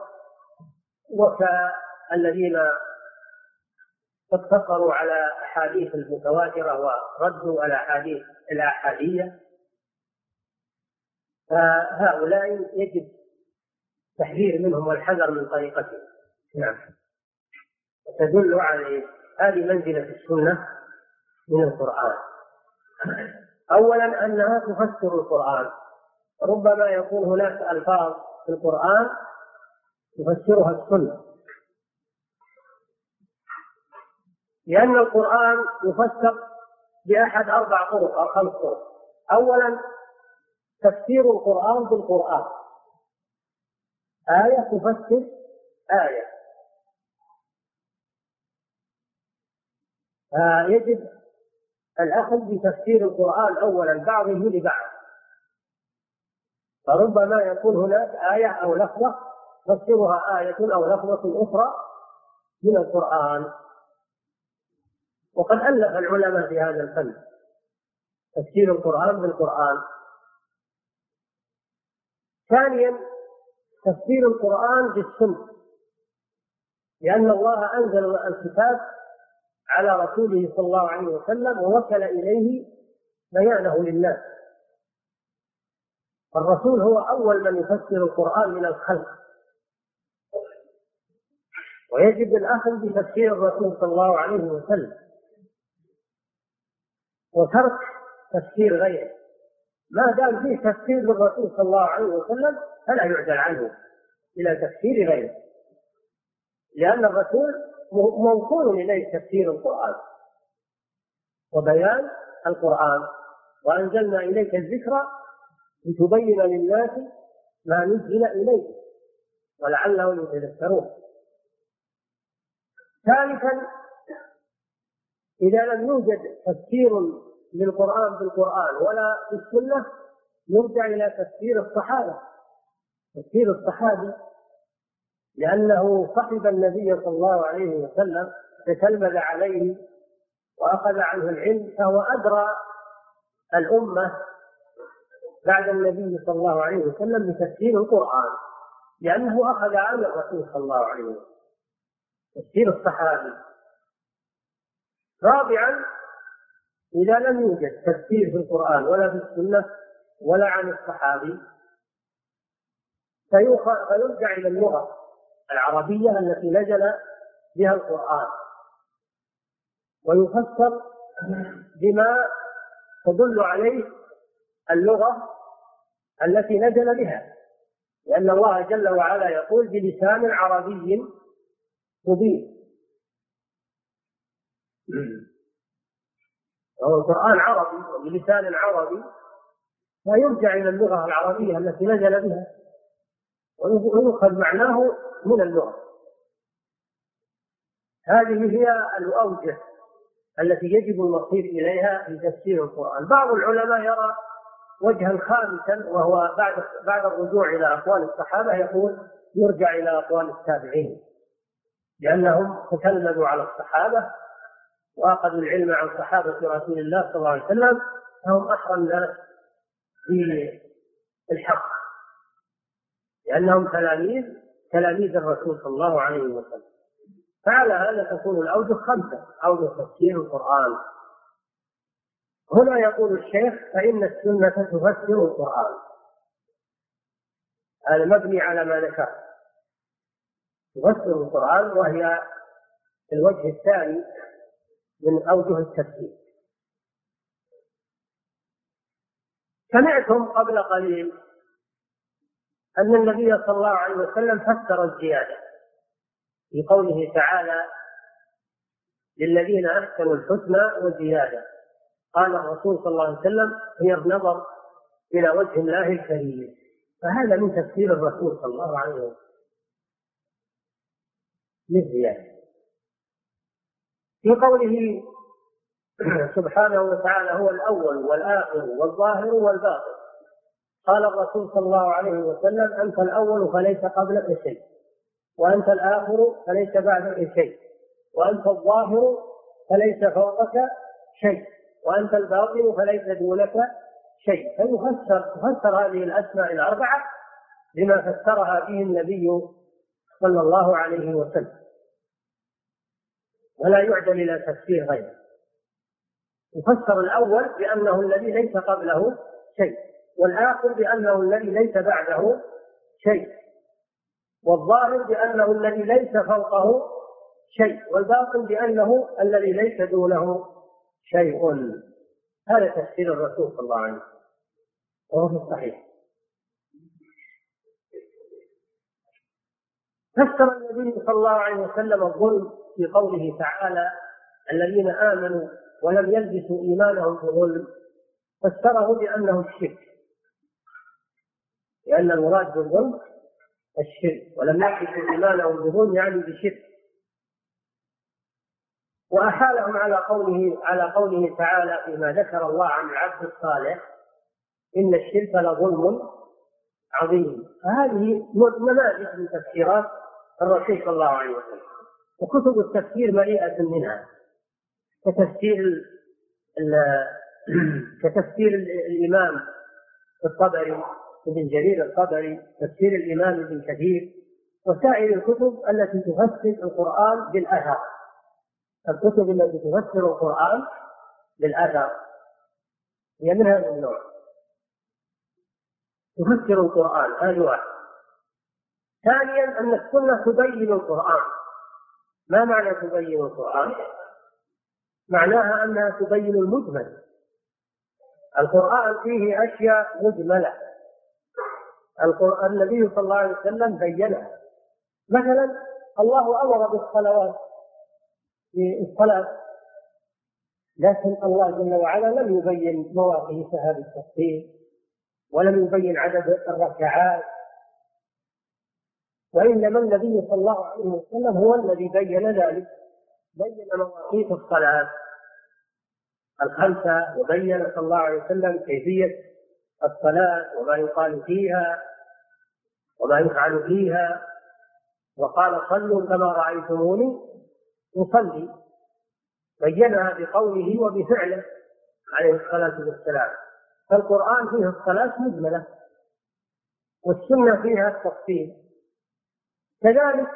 وكالذين اقتصروا على أحاديث المتواترة وردوا على أحاديث الآحادية. فهؤلاء يجب التحذير منهم والحذر من طريقتهم. نعم. تدل على هذه منزلة السنة من القرآن. أولا أنها تفسر القرآن. ربما يكون هناك ألفاظ في القرآن تفسرها السنة. لأن القرآن يفسر بأحد أربع طرق أو خمس طرق. أولا تفسير القرآن بالقرآن. آية تفسر آية. فيجب الأخذ بتفسير القرآن أولا بعضه لبعض. فربما يكون هناك آية أو لفظة تفسرها آية أو لفظة أخرى من القرآن. وقد ألف العلماء في هذا الفن تفسير القرآن بالقرآن. ثانيا تفسير القرآن بالسنة لأن الله أنزل الكتاب على رسوله صلى الله عليه وسلم ووكل إليه بيانه للناس الرسول هو أول من يفسر القرآن من الخلق. ويجب الأخذ بتفسير الرسول صلى الله عليه وسلم. وترك تفسير غيره. ما دام فيه تفسير للرسول صلى الله عليه وسلم فلا يعدل عنه إلى تفسير غيره. لأن الرسول موصول إليه تفسير القرآن وبيان القرآن. وأنزلنا إليك الذكر لتبين للناس ما نزل إليه ولعلهم يتذكرون. ثالثا إذا لم يوجد تفسير للقرآن بالقرآن ولا بالسنة يرجع إلى تفسير الصحابة. تفسير الصحابي لأنه صحب النبي صلى الله عليه وسلم تتلمذ عليه وأخذ عنه العلم فهو أدرى الأمة بعد النبي صلى الله عليه وسلم بتفسير القرآن لأنه أخذ عن الرسول صلى الله عليه وسلم تفسير الصحابي. رابعا إذا لم يوجد تفسير في القرآن ولا في السنة ولا عن الصحابي فيرجع إلى اللغة. العربية التي نزل بها القرآن. ويفسر بما تدل عليه اللغة التي نزل بها. لأن الله جل وعلا يقول بلسان عربي مبين. وهو القرآن عربي وبلسان عربي فيرجع إلى اللغة العربية التي نزل بها. ويؤخذ معناه من اللغة. هذه هي الأوجه التي يجب المصير إليها في تفسير القرآن. بعض العلماء يرى وجها خامسا وهو بعد بعد الرجوع إلى أقوال الصحابة يقول يرجع إلى أقوال التابعين. لأنهم تكلموا على الصحابة وأخذوا العلم عن صحابة رسول الله صلى الله عليه وسلم فهم أحرى الناس في الحق. لأنهم تلاميذ تلاميذ الرسول صلى الله عليه وسلم. فعلى هذا تكون الأوجه خمسة أوجه تفسير القرآن. هنا يقول الشيخ فإن السنة تفسر القرآن. هذا مبني على ما ذكر. تفسر القرآن وهي الوجه الثاني من أوجه التفسير. سمعتم قبل قليل أن النبي صلى الله عليه وسلم فسر الزيادة في قوله تعالى للذين أحسنوا الحسنى وزيادة. قال الرسول صلى الله عليه وسلم هي النظر إلى وجه الله الكريم. فهذا من تفسير الرسول صلى الله عليه وسلم. للزيادة. في قوله سبحانه وتعالى هو الأول والآخر والظاهر والباطن. قال الرسول صلى الله عليه وسلم أنت الأول فليس قبلك شيء وأنت الآخر فليس بعدك شيء وأنت الظاهر فليس فوقك شيء وأنت الباطن فليس دونك شيء. فيفسر تفسر هذه الأسماء الأربعة بما فسرها به النبي صلى الله عليه وسلم. ولا يعدل إلى تفسير غيره. يفسر الأول بأنه الذي ليس قبله شيء. والآخر بأنه الذي ليس بعده شيء والظاهر بأنه الذي ليس فوقه شيء والباطن بأنه الذي ليس دونه شيء. هذا تفسير الرسول صلى الله عليه وسلم وهو في الصحيح. فسر النبي صلى الله عليه وسلم الظلم في قوله تعالى الذين آمنوا ولم يلبسوا إيمانهم بظلم فسره بأنه الشرك لأن المراد بالظلم الشرك ولم يلبسوا إيمانهم بظلم يعني بشرك. وأحالهم على قوله على قوله تعالى فيما ذكر الله عن العبد الصالح إن الشرك لظلم عظيم. فهذه نماذج من تفسيرات الرسول صلى الله عليه وسلم وكتب التفسير مليئة منها. كتفسير [clears throat] كتفسير الإمام الطبري ابن جرير الطبري تفسير الإمام ابن كثير وسائر الكتب التي تفسر القرآن بالأثر الكتب التي تفسر القرآن بالأثر هي من هذا النوع. تفسر القرآن هذا واحد ثانيا أن السنة تبين القرآن. ما معنى تبين القرآن؟ معناها أنها تبين المجمل. القرآن فيه أشياء مجملة. القرآن النبي صلى الله عليه وسلم بينها. مثلا الله أمر بالصلوات في الصلاة لكن الله جل وعلا لم يبين مواقيتها بالتفصيل ولم يبين عدد الركعات. وإنما النبي صلى الله عليه وسلم هو الذي بين ذلك بين مواقيت الصلاة الخمسة وبين صلى الله عليه وسلم كيفية الصلاة وما يقال فيها وما يفعل فيها. وقال صلوا كما رأيتموني أصلي. بينها بقوله وبفعله عليه الصلاة والسلام. فالقرآن فيه الصلاة مجملة والسنة فيها التفصيل. كذلك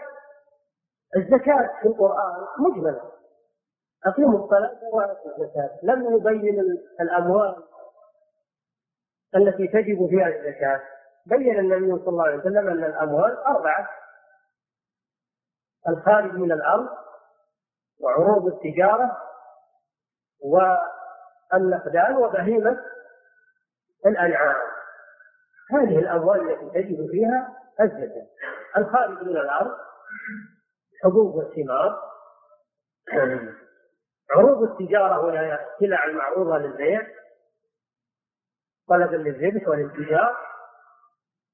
الزكاة في القرآن مجملة. أقيموا الصلاة وآتوا الزكاة. لم يبين الأموال التي تجب فيها الزكاة. بين النبي صلى الله عليه وسلم أن الأموال أربعة. الخارج من الأرض وعروض التجارة والنقدان وبهيمة الأنعام. هذه الأموال التي تجب فيها الزكاة. الخارج من الأرض حبوب والثمار. عروض التجارة وهي السلع المعروضة للبيع. طلبا للربح والانتجار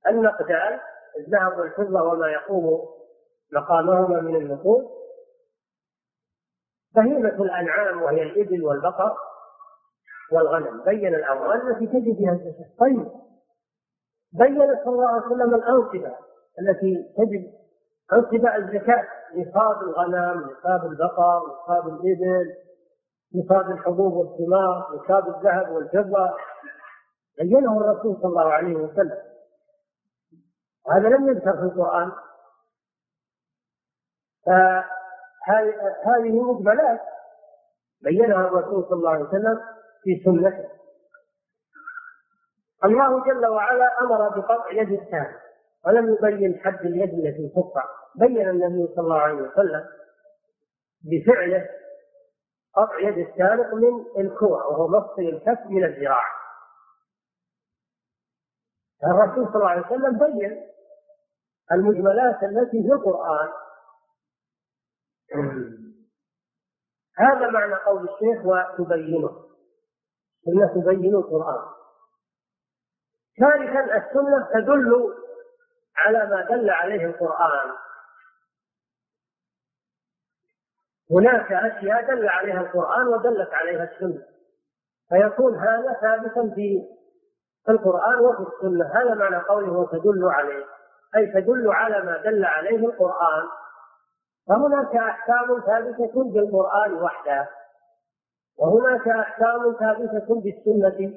النقدان الذهب والفضة وما يقوم مقامهما من النقود. بهيمة الأنعام وهي الإبل والبقر والغنم. بين الأموال التي تجد فيها الزكاة طيب. بين صلى الله عليه وسلم الأنصبة التي تجد. أنصبة الزكاة. نصاب الغنم نصاب البقر نصاب الإبل نصاب الحبوب والثمار نصاب الذهب والفضة. بينه الرسول صلى الله عليه وسلم. هذا لم يذكر في القرآن. فهذه مجملات بينها الرسول صلى الله عليه وسلم في سنته. الله جل وعلا أمر بقطع يد الثاني ولم يبين حد اليد التي تقطع. بين النبي صلى الله عليه وسلم بفعله قطع يد السارق من الكوع وهو مفصل الكف من الذراع. الرسول صلى الله عليه وسلم بين المجملات التي في القرآن. هذا معنى قول الشيخ وتبينه. السنة تبين القرآن. ثالثا السنة تدل على ما دل عليه القرآن. هناك أشياء دل عليها القرآن ودلت عليها السنة. فيكون هذا ثابتا في القرآن وفي السنة. هذا معنى قوله وتدل عليه. أي تدل على ما دل عليه القرآن. فهناك أحكام ثابتة بالقرآن وحده. وهناك أحكام ثابتة بالسنة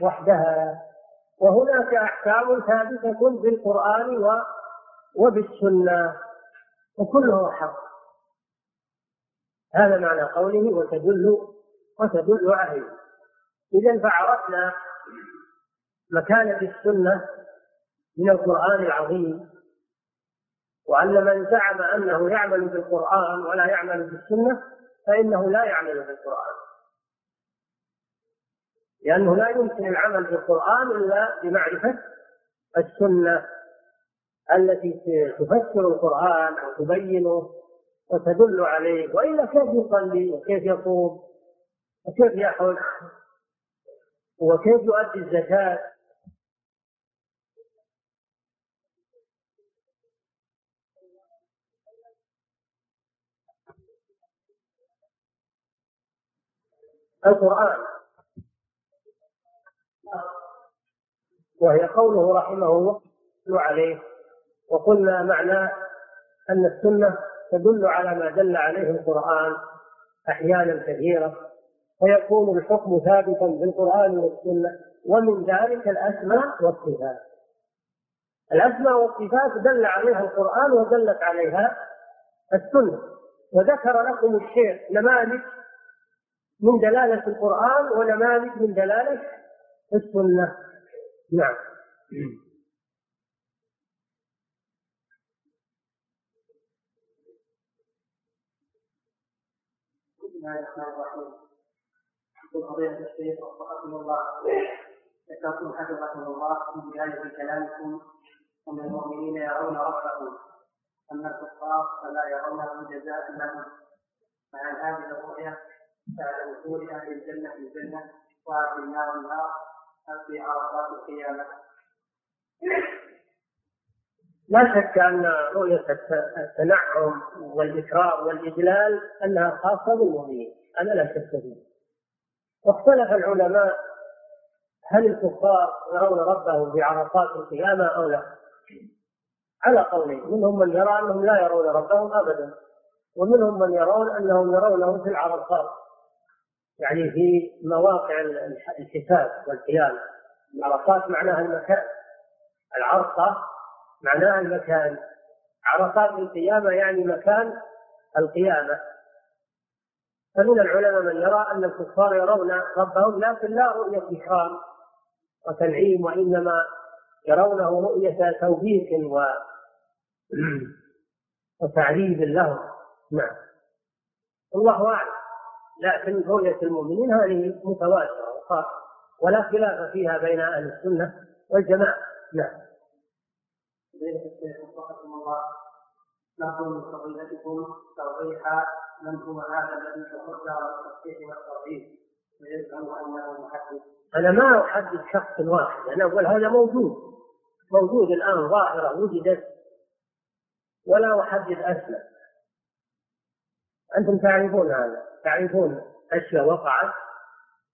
وحدها. وهناك أحكام ثابتة بالقرآن وبالسنة. وكله حق. هذا معنى قوله وتدل وتدل عليه. إذا فعرفنا مكانة السنة من القرآن العظيم وأن من زعم أنه يعمل بالقرآن ولا يعمل بالسنة فإنه لا يعمل بالقرآن لأنه لا يمكن العمل بالقرآن إلا بمعرفة السنة التي تفسر القرآن وتبينه وتدل عليه وإلا كيف يصلي وكيف يصوم وكيف يحج وكيف يؤدي الزكاة. القرآن. وهي قوله رحمه الله عليه وقلنا معناه أن السنة تدل على ما دل عليه القرآن أحيانا كثيرة فيكون الحكم ثابتا بالقرآن والسنة ومن ذلك الأسماء والصفات. الأسماء والصفات دل عليها القرآن ودلت عليها السنة. وذكر لكم الشيخ نماذج من دلالة القرآن ونماذج من دلالة السنة. نعم. بسم الله الرحمن الرحيم. يقول فضيلة الشيخ وفقكم الله ذكرتم حفظكم الله. في بداية كلامكم. أن المؤمنين يرون ربهم. أما الكفار فلا يرونه جزاء لهم. فعن هذه الرؤيا بعد وصول أهل الجنة الجنة وأهل النار النار في عرفات القيامة لا شك أن رؤية التنعم والإكرام والإجلال أنها خاصة بالمؤمنين. أنا لا شك فيه واختلف العلماء هل الكفار يرون ربهم في عرفات القيامة أو لا. على قولين. منهم من يرى أنهم لا يرون ربهم أبدا ومنهم من يرون أنهم يرونه في العرفات يعني في مواقع الحساب والقيامة العرصات معناها المكان. العرصة معناها المكان. عرصات القيامة يعني مكان القيامة. فمن العلماء من يرى أن الكفار يرون ربهم لكن لا رؤية إكرام وتنعيم وإنما يرونه رؤية توبيخ و [clears throat] وتعذيب لهم. نعم. الله أعلم. لكن رؤية المؤمنين هذه متواترة ولا خلاف فيها بين أهل السنة والجماعة. نعم. الشيخ وفقكم الله. نرجو من فضيلتكم توضيح من هو هذا الذي تصدر التصحيح والتوحيد ويزعم أنه محدث. أنا ما احدد شخص واحد. أنا أقول هذا موجود. موجود الآن ظاهرة وجدت. ولا احدد أسماء. أنتم تعرفون هذا. تعرفون أشياء وقعت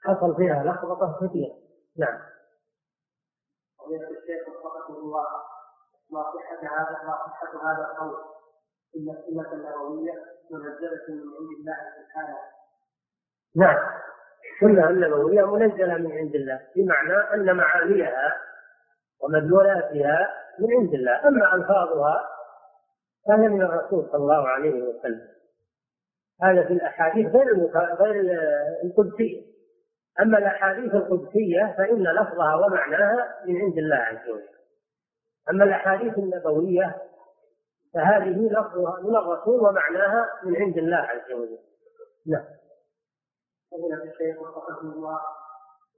حصل فيها لخبطة كثيرة. نعم. فضيلة الشيخ وفقكم الله ما صحة هذا ما صحة هذا القول. إن السنة النبوية منزلة من عند الله سبحانه. نعم. السنة النبوية منزلة من عند الله بمعنى أن معانيها ومدلولاتها من عند الله. أما ألفاظها فهي من الرسول صلى الله عليه وسلم. هذا في الأحاديث غير غير القدسية. أما الأحاديث القدسية فإن لفظها ومعناها من عند الله عز وجل. أما الأحاديث النبوية فهذه لفظها من الرسول ومعناها من عند الله عز وجل. نعم. فضيلة الشيخ وفقكم الله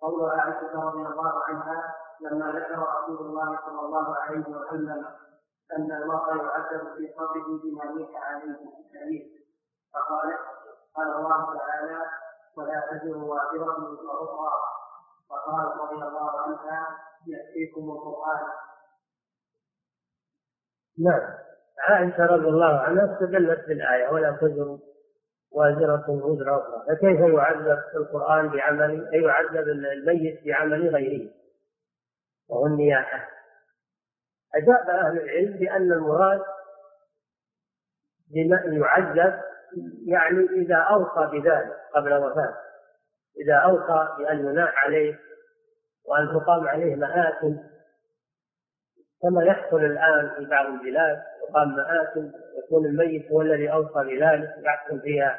قول عائشة رضي الله عنها لما ذكر رسول الله صلى الله عليه وسلم أن الله يعذب في قبره بما ليس عليه في فقالت قال الله تعالى ولا تزر وازرة وزر أخرى وقال رضي الله عنها يأتيكم القرآن. نعم. عائشة رضي الله عنها استدلت بالآية ولا تزر وازرة وزر أخرى. فكيف يعذب القرآن بعمل أي يعذب الميت بعمل غيره؟ وهو النياحة. أجاب أهل العلم بأن المراد بما يعذب يعني إذا أوصى بذلك قبل وفاته إذا أوصى بأن يناح عليه وأن تقام عليه مآتم كما يحصل الآن في بعض البلاد يقام مآتم يكون الميت هو الذي أوصى بذلك يحصل فيها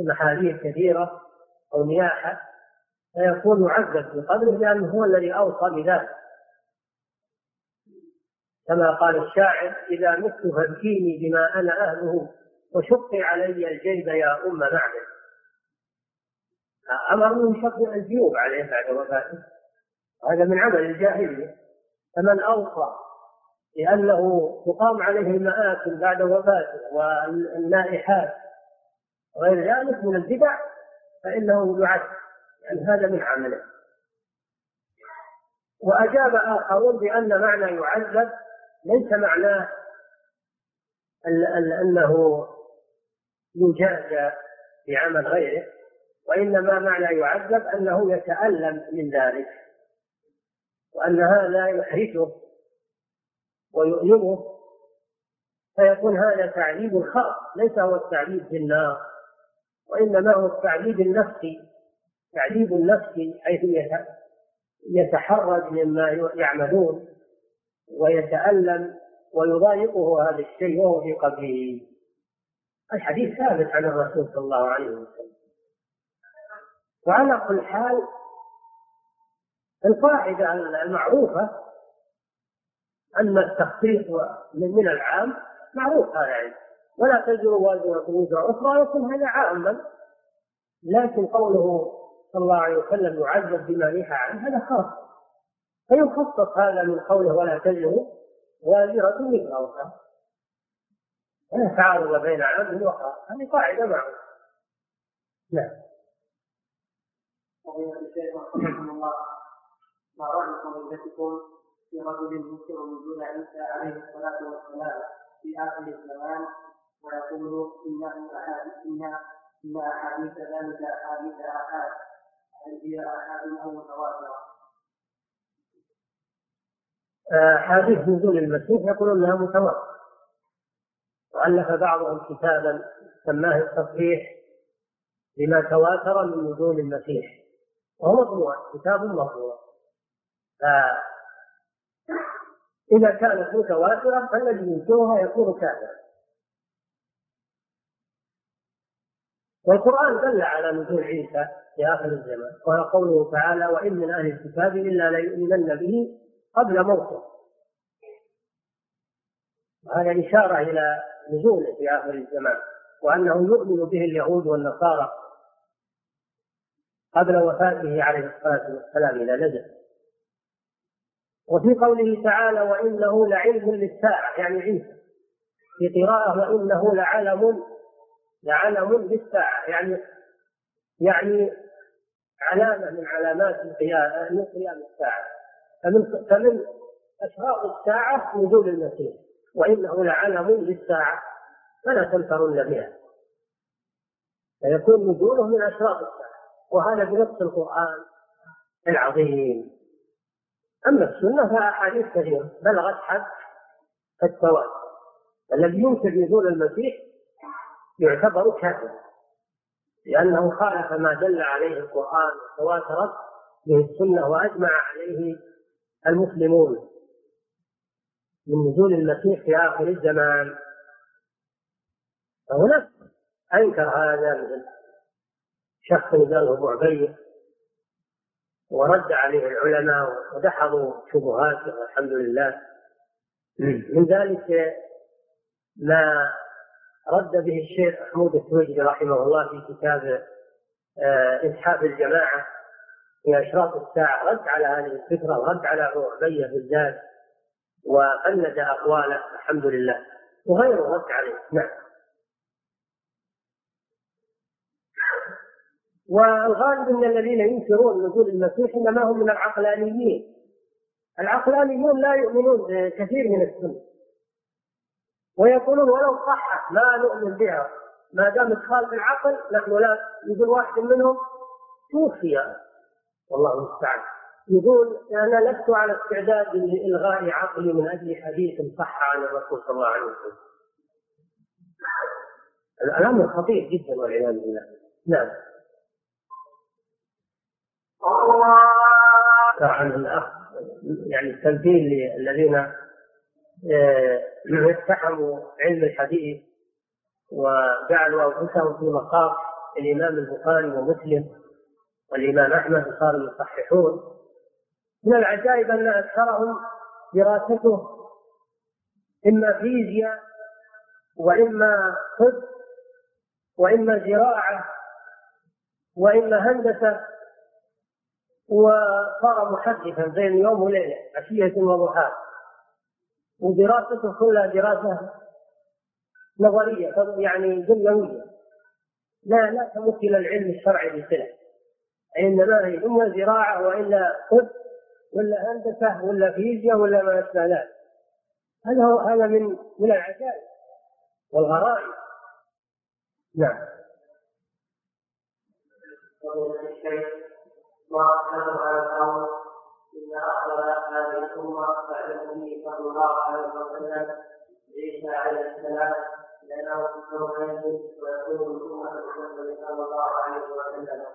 محاذير كثيرة أو نياحة فيكون يعذب في قبره لأنه هو الذي أوصى بذلك. كما قال الشاعر إذا مت فابكيني بما أنا أهله وشقي علي الجيب يا أم معبد أمر شق الجيوب عليه بعد وفاته. هذا من عمل الجاهلية. فمن أوصى لأنه تقام عليه المآكل بعد وفاته والنائحات وغير ذلك من البدع فإنه يعد. يعني هذا من عمله. وأجاب آخرون بأن معنى يعذب ليس معناه أنه يجازى بعمل غيره وإنما معنى يعذب أنه يتألم من ذلك وأن هذا يحرجه ويؤلمه فيكون هذا تعذيب خاص ليس هو التعذيب في النار وإنما هو التعذيب النفسي تعذيب النفسي حيث يتحرج مما يعملون ويتألم ويضايقه هذا الشيء وهو في قبره. الحديث ثابت عن الرسول صلى الله عليه وسلم. وعلى كل حال القاعدة المعروفة أن التخصيص من العام معروف هذا يعني. ولا تزر وازرة وزر أخرى يكون هذا عاما. لكن قوله صلى الله عليه وسلم يعذب بما نهى عنه هذا خاص. فيخصص هذا من قوله ولا تزر وازرة وزر أخرى. لا تعارض بين عام وخاص هذه قاعدة معروفة نعم. فضيلة الشيخ رحمكم الله ما رأي فضيلتكم في رجل ينكر وجود عيسى عليه الصلاة والسلام في آخر الزمان ويقول إنه أحاديث إن إن أحاديث ذلك أحاديث آحاد هل هي آحاد أو متواترة؟ أحاديث نزول المسيح يقولون أنها متواترة. وألف بعضهم كتابا سماه التصحيح لما تواتر من نزول المسيح. وهو مطبوع كتاب مطبوع. فإذا كانت متواترة فالذي ينكرها يكون كافرا. والقرآن دل على نزول عيسى في آخر الزمان وهو قوله تعالى وإن من أهل الكتاب إلا ليؤمنن به قبل موته. وهذا إشارة إلى نزوله في آخر الزمان وأنه يؤمن به اليهود والنصارى قبل وفاته عليه الصلاة والسلام إلى نزل. وفي قوله تعالى وإنه لعلم للساعة يعني عيسى. في قراءة وإنه لعلم لعلم للساعة يعني يعني علامة من علامات قيام الساعة. فمن فمن أشراط الساعة نزول المسيح. وإنه لعلم للساعة فلا تمترن بها. فيكون نزوله من أشراط الساعة وهذا بنص القرآن العظيم. أما السنة فأحاديث كثيرة بلغت حد التواتر الذي ينكر نزول المسيح يعتبر كافرا لأنه خالف ما دل عليه القرآن وتواترت به السنة وأجمع عليه المسلمون. من نزول المسيح في آخر الزمان. فهناك أنكر هذا مثل شخص قاله أبو عبيد ورد عليه العلماء ودحضوا شبهاته والحمد لله. من ذلك ما رد به الشيخ محمود التويجري رحمه الله في كتاب آه، إسحاق الجماعة في أشراط الساعة. رد على هذه الفكرة ورد على عبية بالذات. وقلد أقواله الحمد لله. وغيره رد عليه. نعم. والغالب إن الذين ينكرون نزول المسيح إنما هم من العقلانيين. العقلانيون لا يؤمنون بكثير من السنة. ويقولون ولو صحت ما نؤمن بها ما دامت خالف العقل نحن لا يقول واحد منهم توفي. والله المستعان. يقول أنا لست على استعداد لإلغاء عقلي من أجل حديث صح عن الرسول صلى الله عليه وسلم. الأمر خطير جدا والعياذ بالله. نعم. عن الأخ يعني التمثيل للذين آه، اتحموا علم الحديث وجعلوا أنفسهم في مقام الإمام البخاري ومسلم والإمام أحمد صاروا يصححون. من العجائب أن أكثرهم دراسته إما فيزياء وإما طب وإما زراعة وإما هندسة وصار محدثا بين يوم وليلة عشية وضحاها. ودراسته كلها دراسة نظرية يعني دنيوية. لا لا تمت إلى العلم الشرعي بصله انما هي إما زراعة وإلا طب ولا هندسه ولا فيزياء ولا ما أشبه ذلك. هذا هو هذا من من العجائب والغرائب. نعم. القول إن هذه الأمة بعد صلى الله عليه وسلم عيسى عليه السلام لأنه سوف ينزل صلى الله عليه وسلم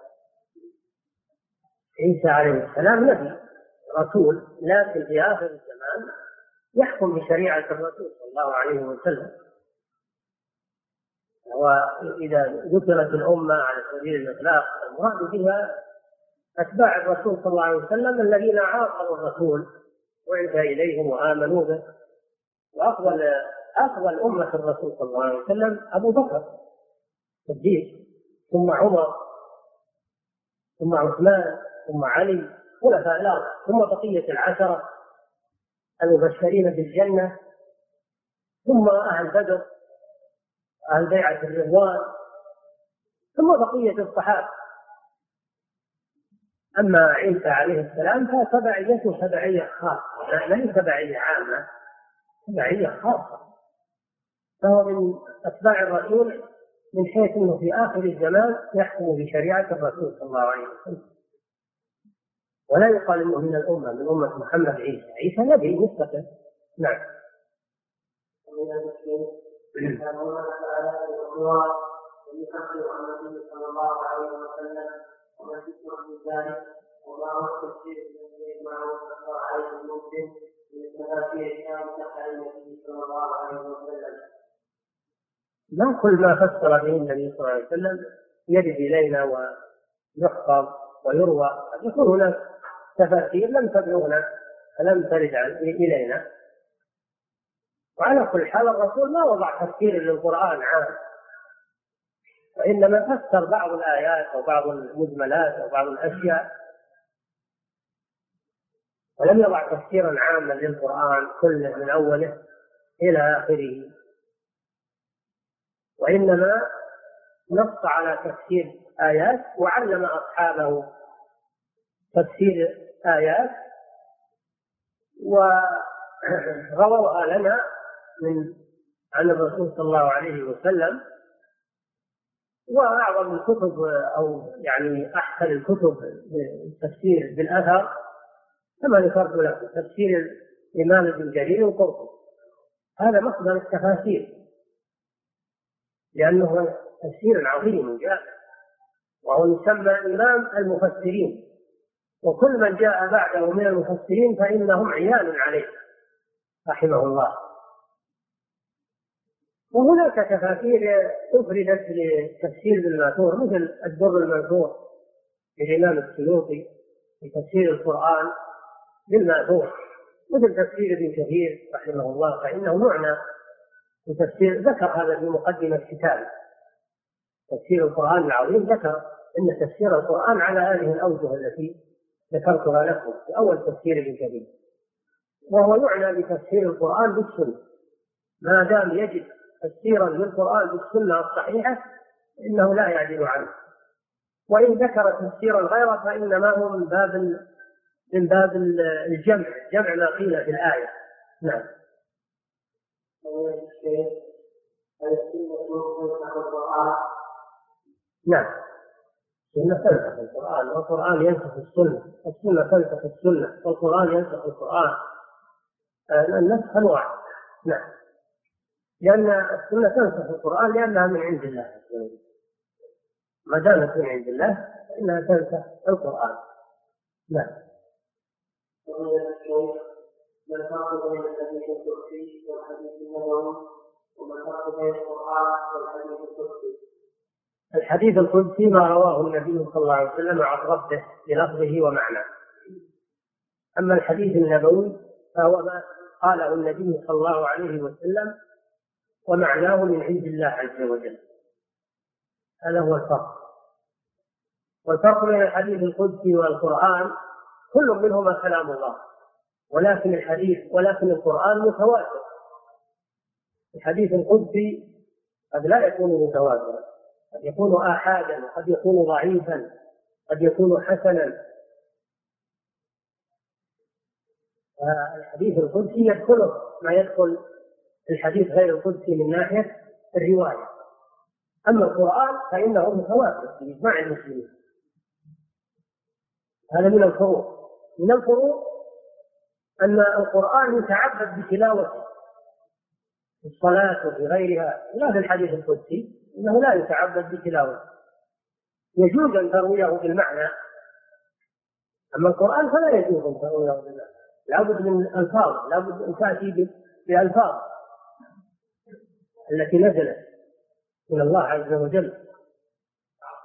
عيسى عليه السلام نبي. رسول لكن في آخر الزمان يحكم بشريعة الرسول صلى الله عليه وسلم. وإذا ذكرت الأمة على سبيل الإطلاق المراد بها أتباع الرسول صلى الله عليه وسلم الذين عاقروا الرسول وعد إليهم وآمنوا به. وأفضل أفضل أمة الرسول صلى الله عليه وسلم أبو بكر الصديق ثم عمر ثم عثمان ثم علي خلفاء الأرض ثم بقية العشرة المبشرين بالجنة ثم أهل بدر أهل بيعة الرضوان ثم بقية الصحابة. أما عيسى عليه السلام فتبعيته تبعية خاصة لا هي تبعية عامة تبعية خاصة. فهو من أتباع الرسول من حيث أنه في آخر الزمان يحكم بشريعة الرسول صلى الله عليه وسلم. ولا يقال إنه من الأمة من أمة محمد عيسى، عيسى نبي مستقل نعم. ومن المسلمين ان الله تعالى عن النبي صلى الله عليه وسلم وما من ذلك وما هو التفسير الذي يجمعه أكثر عليه المسلم من تفاسير عن النبي صلى الله عليه وسلم. ما كل ما فسر به النبي صلى الله عليه وسلم يرد إلينا ويحفظ ويروى قد يكون هناك تفاسير لم تبلغنا لم ترد إلينا. وعلى كل حال الرسول ما وضع تفسير للقرآن عام. وإنما فسر بعض الآيات أو بعض المجملات أو بعض الأشياء. ولم يضع تفسيرا عاما للقرآن كله من أوله إلى آخره. وإنما نص على تفسير آيات وعلم أصحابه تفسير آيات ورووها لنا من عن الرسول صلى الله عليه وسلم وأعظم الكتب أو يعني أحسن الكتب التفسير بالأثر كما ذكرت لكم تفسير الإمام ابن جرير القرطبي هذا مصدر التفاسير لأنه تفسير عظيم جاء وهو يسمى إمام المفسرين. وكل من جاء بعده من المفسرين فإنهم عيال عليه رحمه الله. وهناك تفاسير أفردت للتفسير بالماثور مثل الدر المنثور للإمام السيوطي في تفسير القرآن بالماثور مثل تفسير ابن كثير رحمه الله فإنه معنى في تفسير ذكر هذا في مقدمة كتابه تفسير القرآن العظيم ذكر أن تفسير القرآن على هذه الأوجه التي ذكرتها لكم في أول تفسير ابن كثير. وهو يعنى بتفسير القرآن بالسنة. ما دام يجد تفسيرا للقرآن بالسنة الصحيحة إنه لا يعدل عنه. وإن ذكر تفسيرا غيره فإنما هو من باب من باب الجمع. جمع ما قيل في الآية. نعم. نعم. السنة تنسخ القرآن والقرآن ينسخ السنة السنة تنسخ السنة والقرآن ينسخ القرآن النسخ أنواع نعم لأن السنة تنسخ القرآن لأنها من عند الله عز وجل ما دامت من عند الله فإنها تنسخ القرآن نعم ما الفرق بين الحديث القدسي والحديث النبوي وما الفرق بين القرآن والحديث القدسي الحديث القدسي ما رواه النبي صلى الله عليه وسلم عن ربه بلفظه ومعناه. أما الحديث النبوي فهو ما قاله النبي صلى الله عليه وسلم ومعناه من عند الله عز وجل. هذا هو الفرق. والفرق بين الحديث القدسي والقرآن كل منهما كلام الله. ولكن الحديث ولكن القرآن متواتر. الحديث القدسي قد لا يكون متواترا. قد يكون آحادا قد يكون ضعيفا قد يكون حسنا. الحديث القدسي يدخله ما يدخل الحديث غير القدسي من ناحية الرواية. أما القرآن فإنه متواتر في إجماع المسلمين. هذا من الفروق من الفروق أن القرآن يتعبد بتلاوته في الصلاة وفي غيرها. لا في الحديث القدسي. إنه لا يتعبد بتلاوته يجوز أن ترويه بالمعنى. أما القرآن فلا يجوز أن ترويه بالمعنى. لابد من الألفاظ لابد أن تأتي بألفاظ. التي نزلت من الله عز وجل.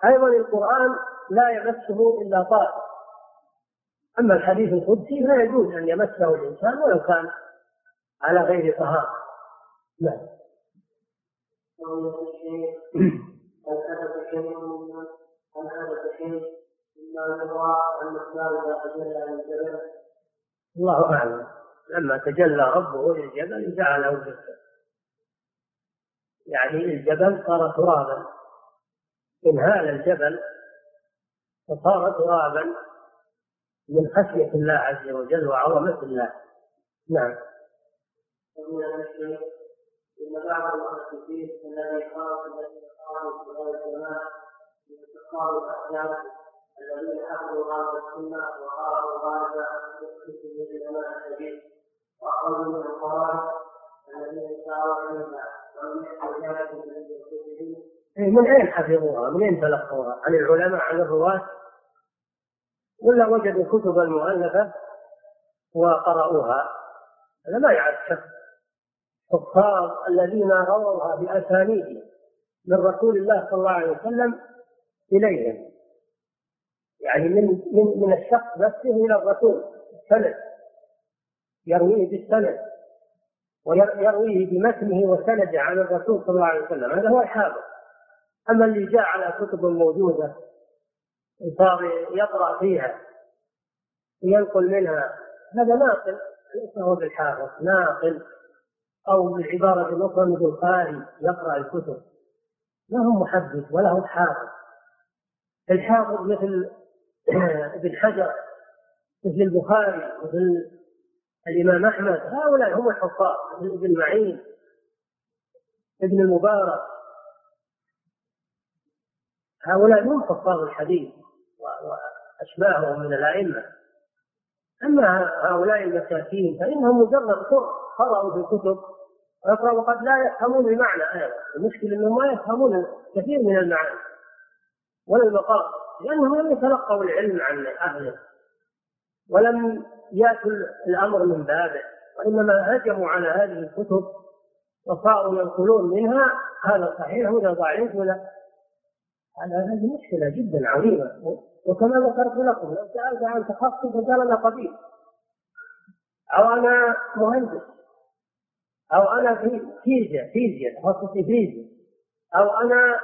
أيضا القرآن لا يمسه إلا طاهر. أما الحديث القدسي لا يجوز أن يمسه الإنسان ولو كان على غير طهارة. نعم. هل هل أن الله الله أعلم. لما تجلى ربه للجبل جعله جسدا يعني الجبل صار ترابا. انهال الجبل فصار ترابا من خشية الله عز وجل وعظمة الله. نعم. إن بعض المحدثين الذي قال الذين قالوا في هذا الزمان استقاموا الأحلام الذين حفظوا هذا السنة وقالوا غالبا يثبت من العلماء الكبير وأخرجوا من القواعد الذين ساروا عنها إيه، من أين حفظوها؟ من أين تلقوها؟ عن العلماء عن الرواة؟ ولا وجدوا كتبا مؤلفة وقرأوها؟ هذا ما يعد شك الحفاظ الذين رووها بأسانيد من رسول الله صلى الله عليه وسلم إليهم. يعني من من من الشخص نفسه إلى الرسول السند. يرويه بالسند. ويرويه بمتنه وسنده عن الرسول صلى الله عليه وسلم. هذا هو الحافظ أما اللي جاء على كتب موجودة صار يقرأ فيها ينقل منها هذا ناقل. ليس هو بالحافظ ناقل. أو بالعبارة الأخرى مثل قاري يقرأ الكتب. ما هو محدث ولا هو حافظ. الحافظ مثل [clears throat] ابن حجر مثل البخاري مثل الإمام أحمد. هؤلاء هم الحفاظ مثل ابن معين ابن المبارك. هؤلاء هم حفاظ الحديث وأشباههم من الأئمة. أما هؤلاء المساكين فإنهم مجرد قرأوا في الكتب ويقرأوا وقد لا يفهمون المعنى. أيضا المشكلة أنهم ما يفهمون كثير من المعاني. ولا المقام لأنهم لم يتلقوا العلم عن أهله. ولم يأتوا الأمر من بابه وإنما هجموا على هذه الكتب وصاروا ينقلون منها. هذا صحيح ولا ضعيف ولا؟ هذه مشكلة جدا عظيمة. وكما ذكرت لكم لو سألت عن تخصص قال أنا طبيب أو أنا مهندس أو أنا في فيزياء فيزياء تخصصي فيزياء أو أنا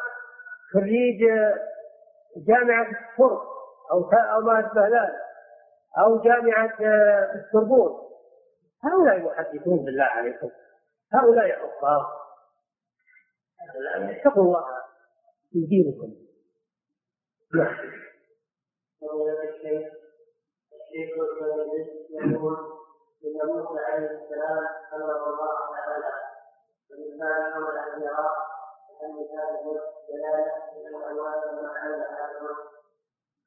خريج جامعة فرق أو أو ما أشبه ذلك أو جامعة السربون هؤلاء محدثون بالله عليكم هؤلاء حفاظ اتقوا الله في دينكم نعم الشيخ الشيخ موسى عليه السلام أمر الله ان ان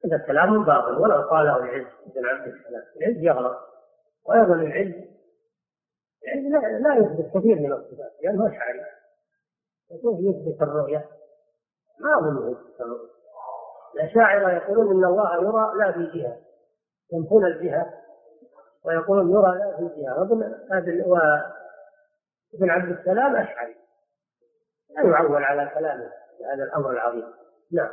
هذا كلام باطل ولو قاله العز بن عبد السلام العز يغلط. وأيضا العز العز لا, لا يثبت كثير من الصفات لأنه اشعري كيف يثبت الرؤية؟ ما اظنه يثبت الرؤية. الأشاعرة يقولون إن الله يرى لا في جهة. ينفون الجهة ويقولون يرى لا في جهة. وابن وابن عبد السلام أشعري. لا يعول على كلامه هذا الأمر العظيم. نعم.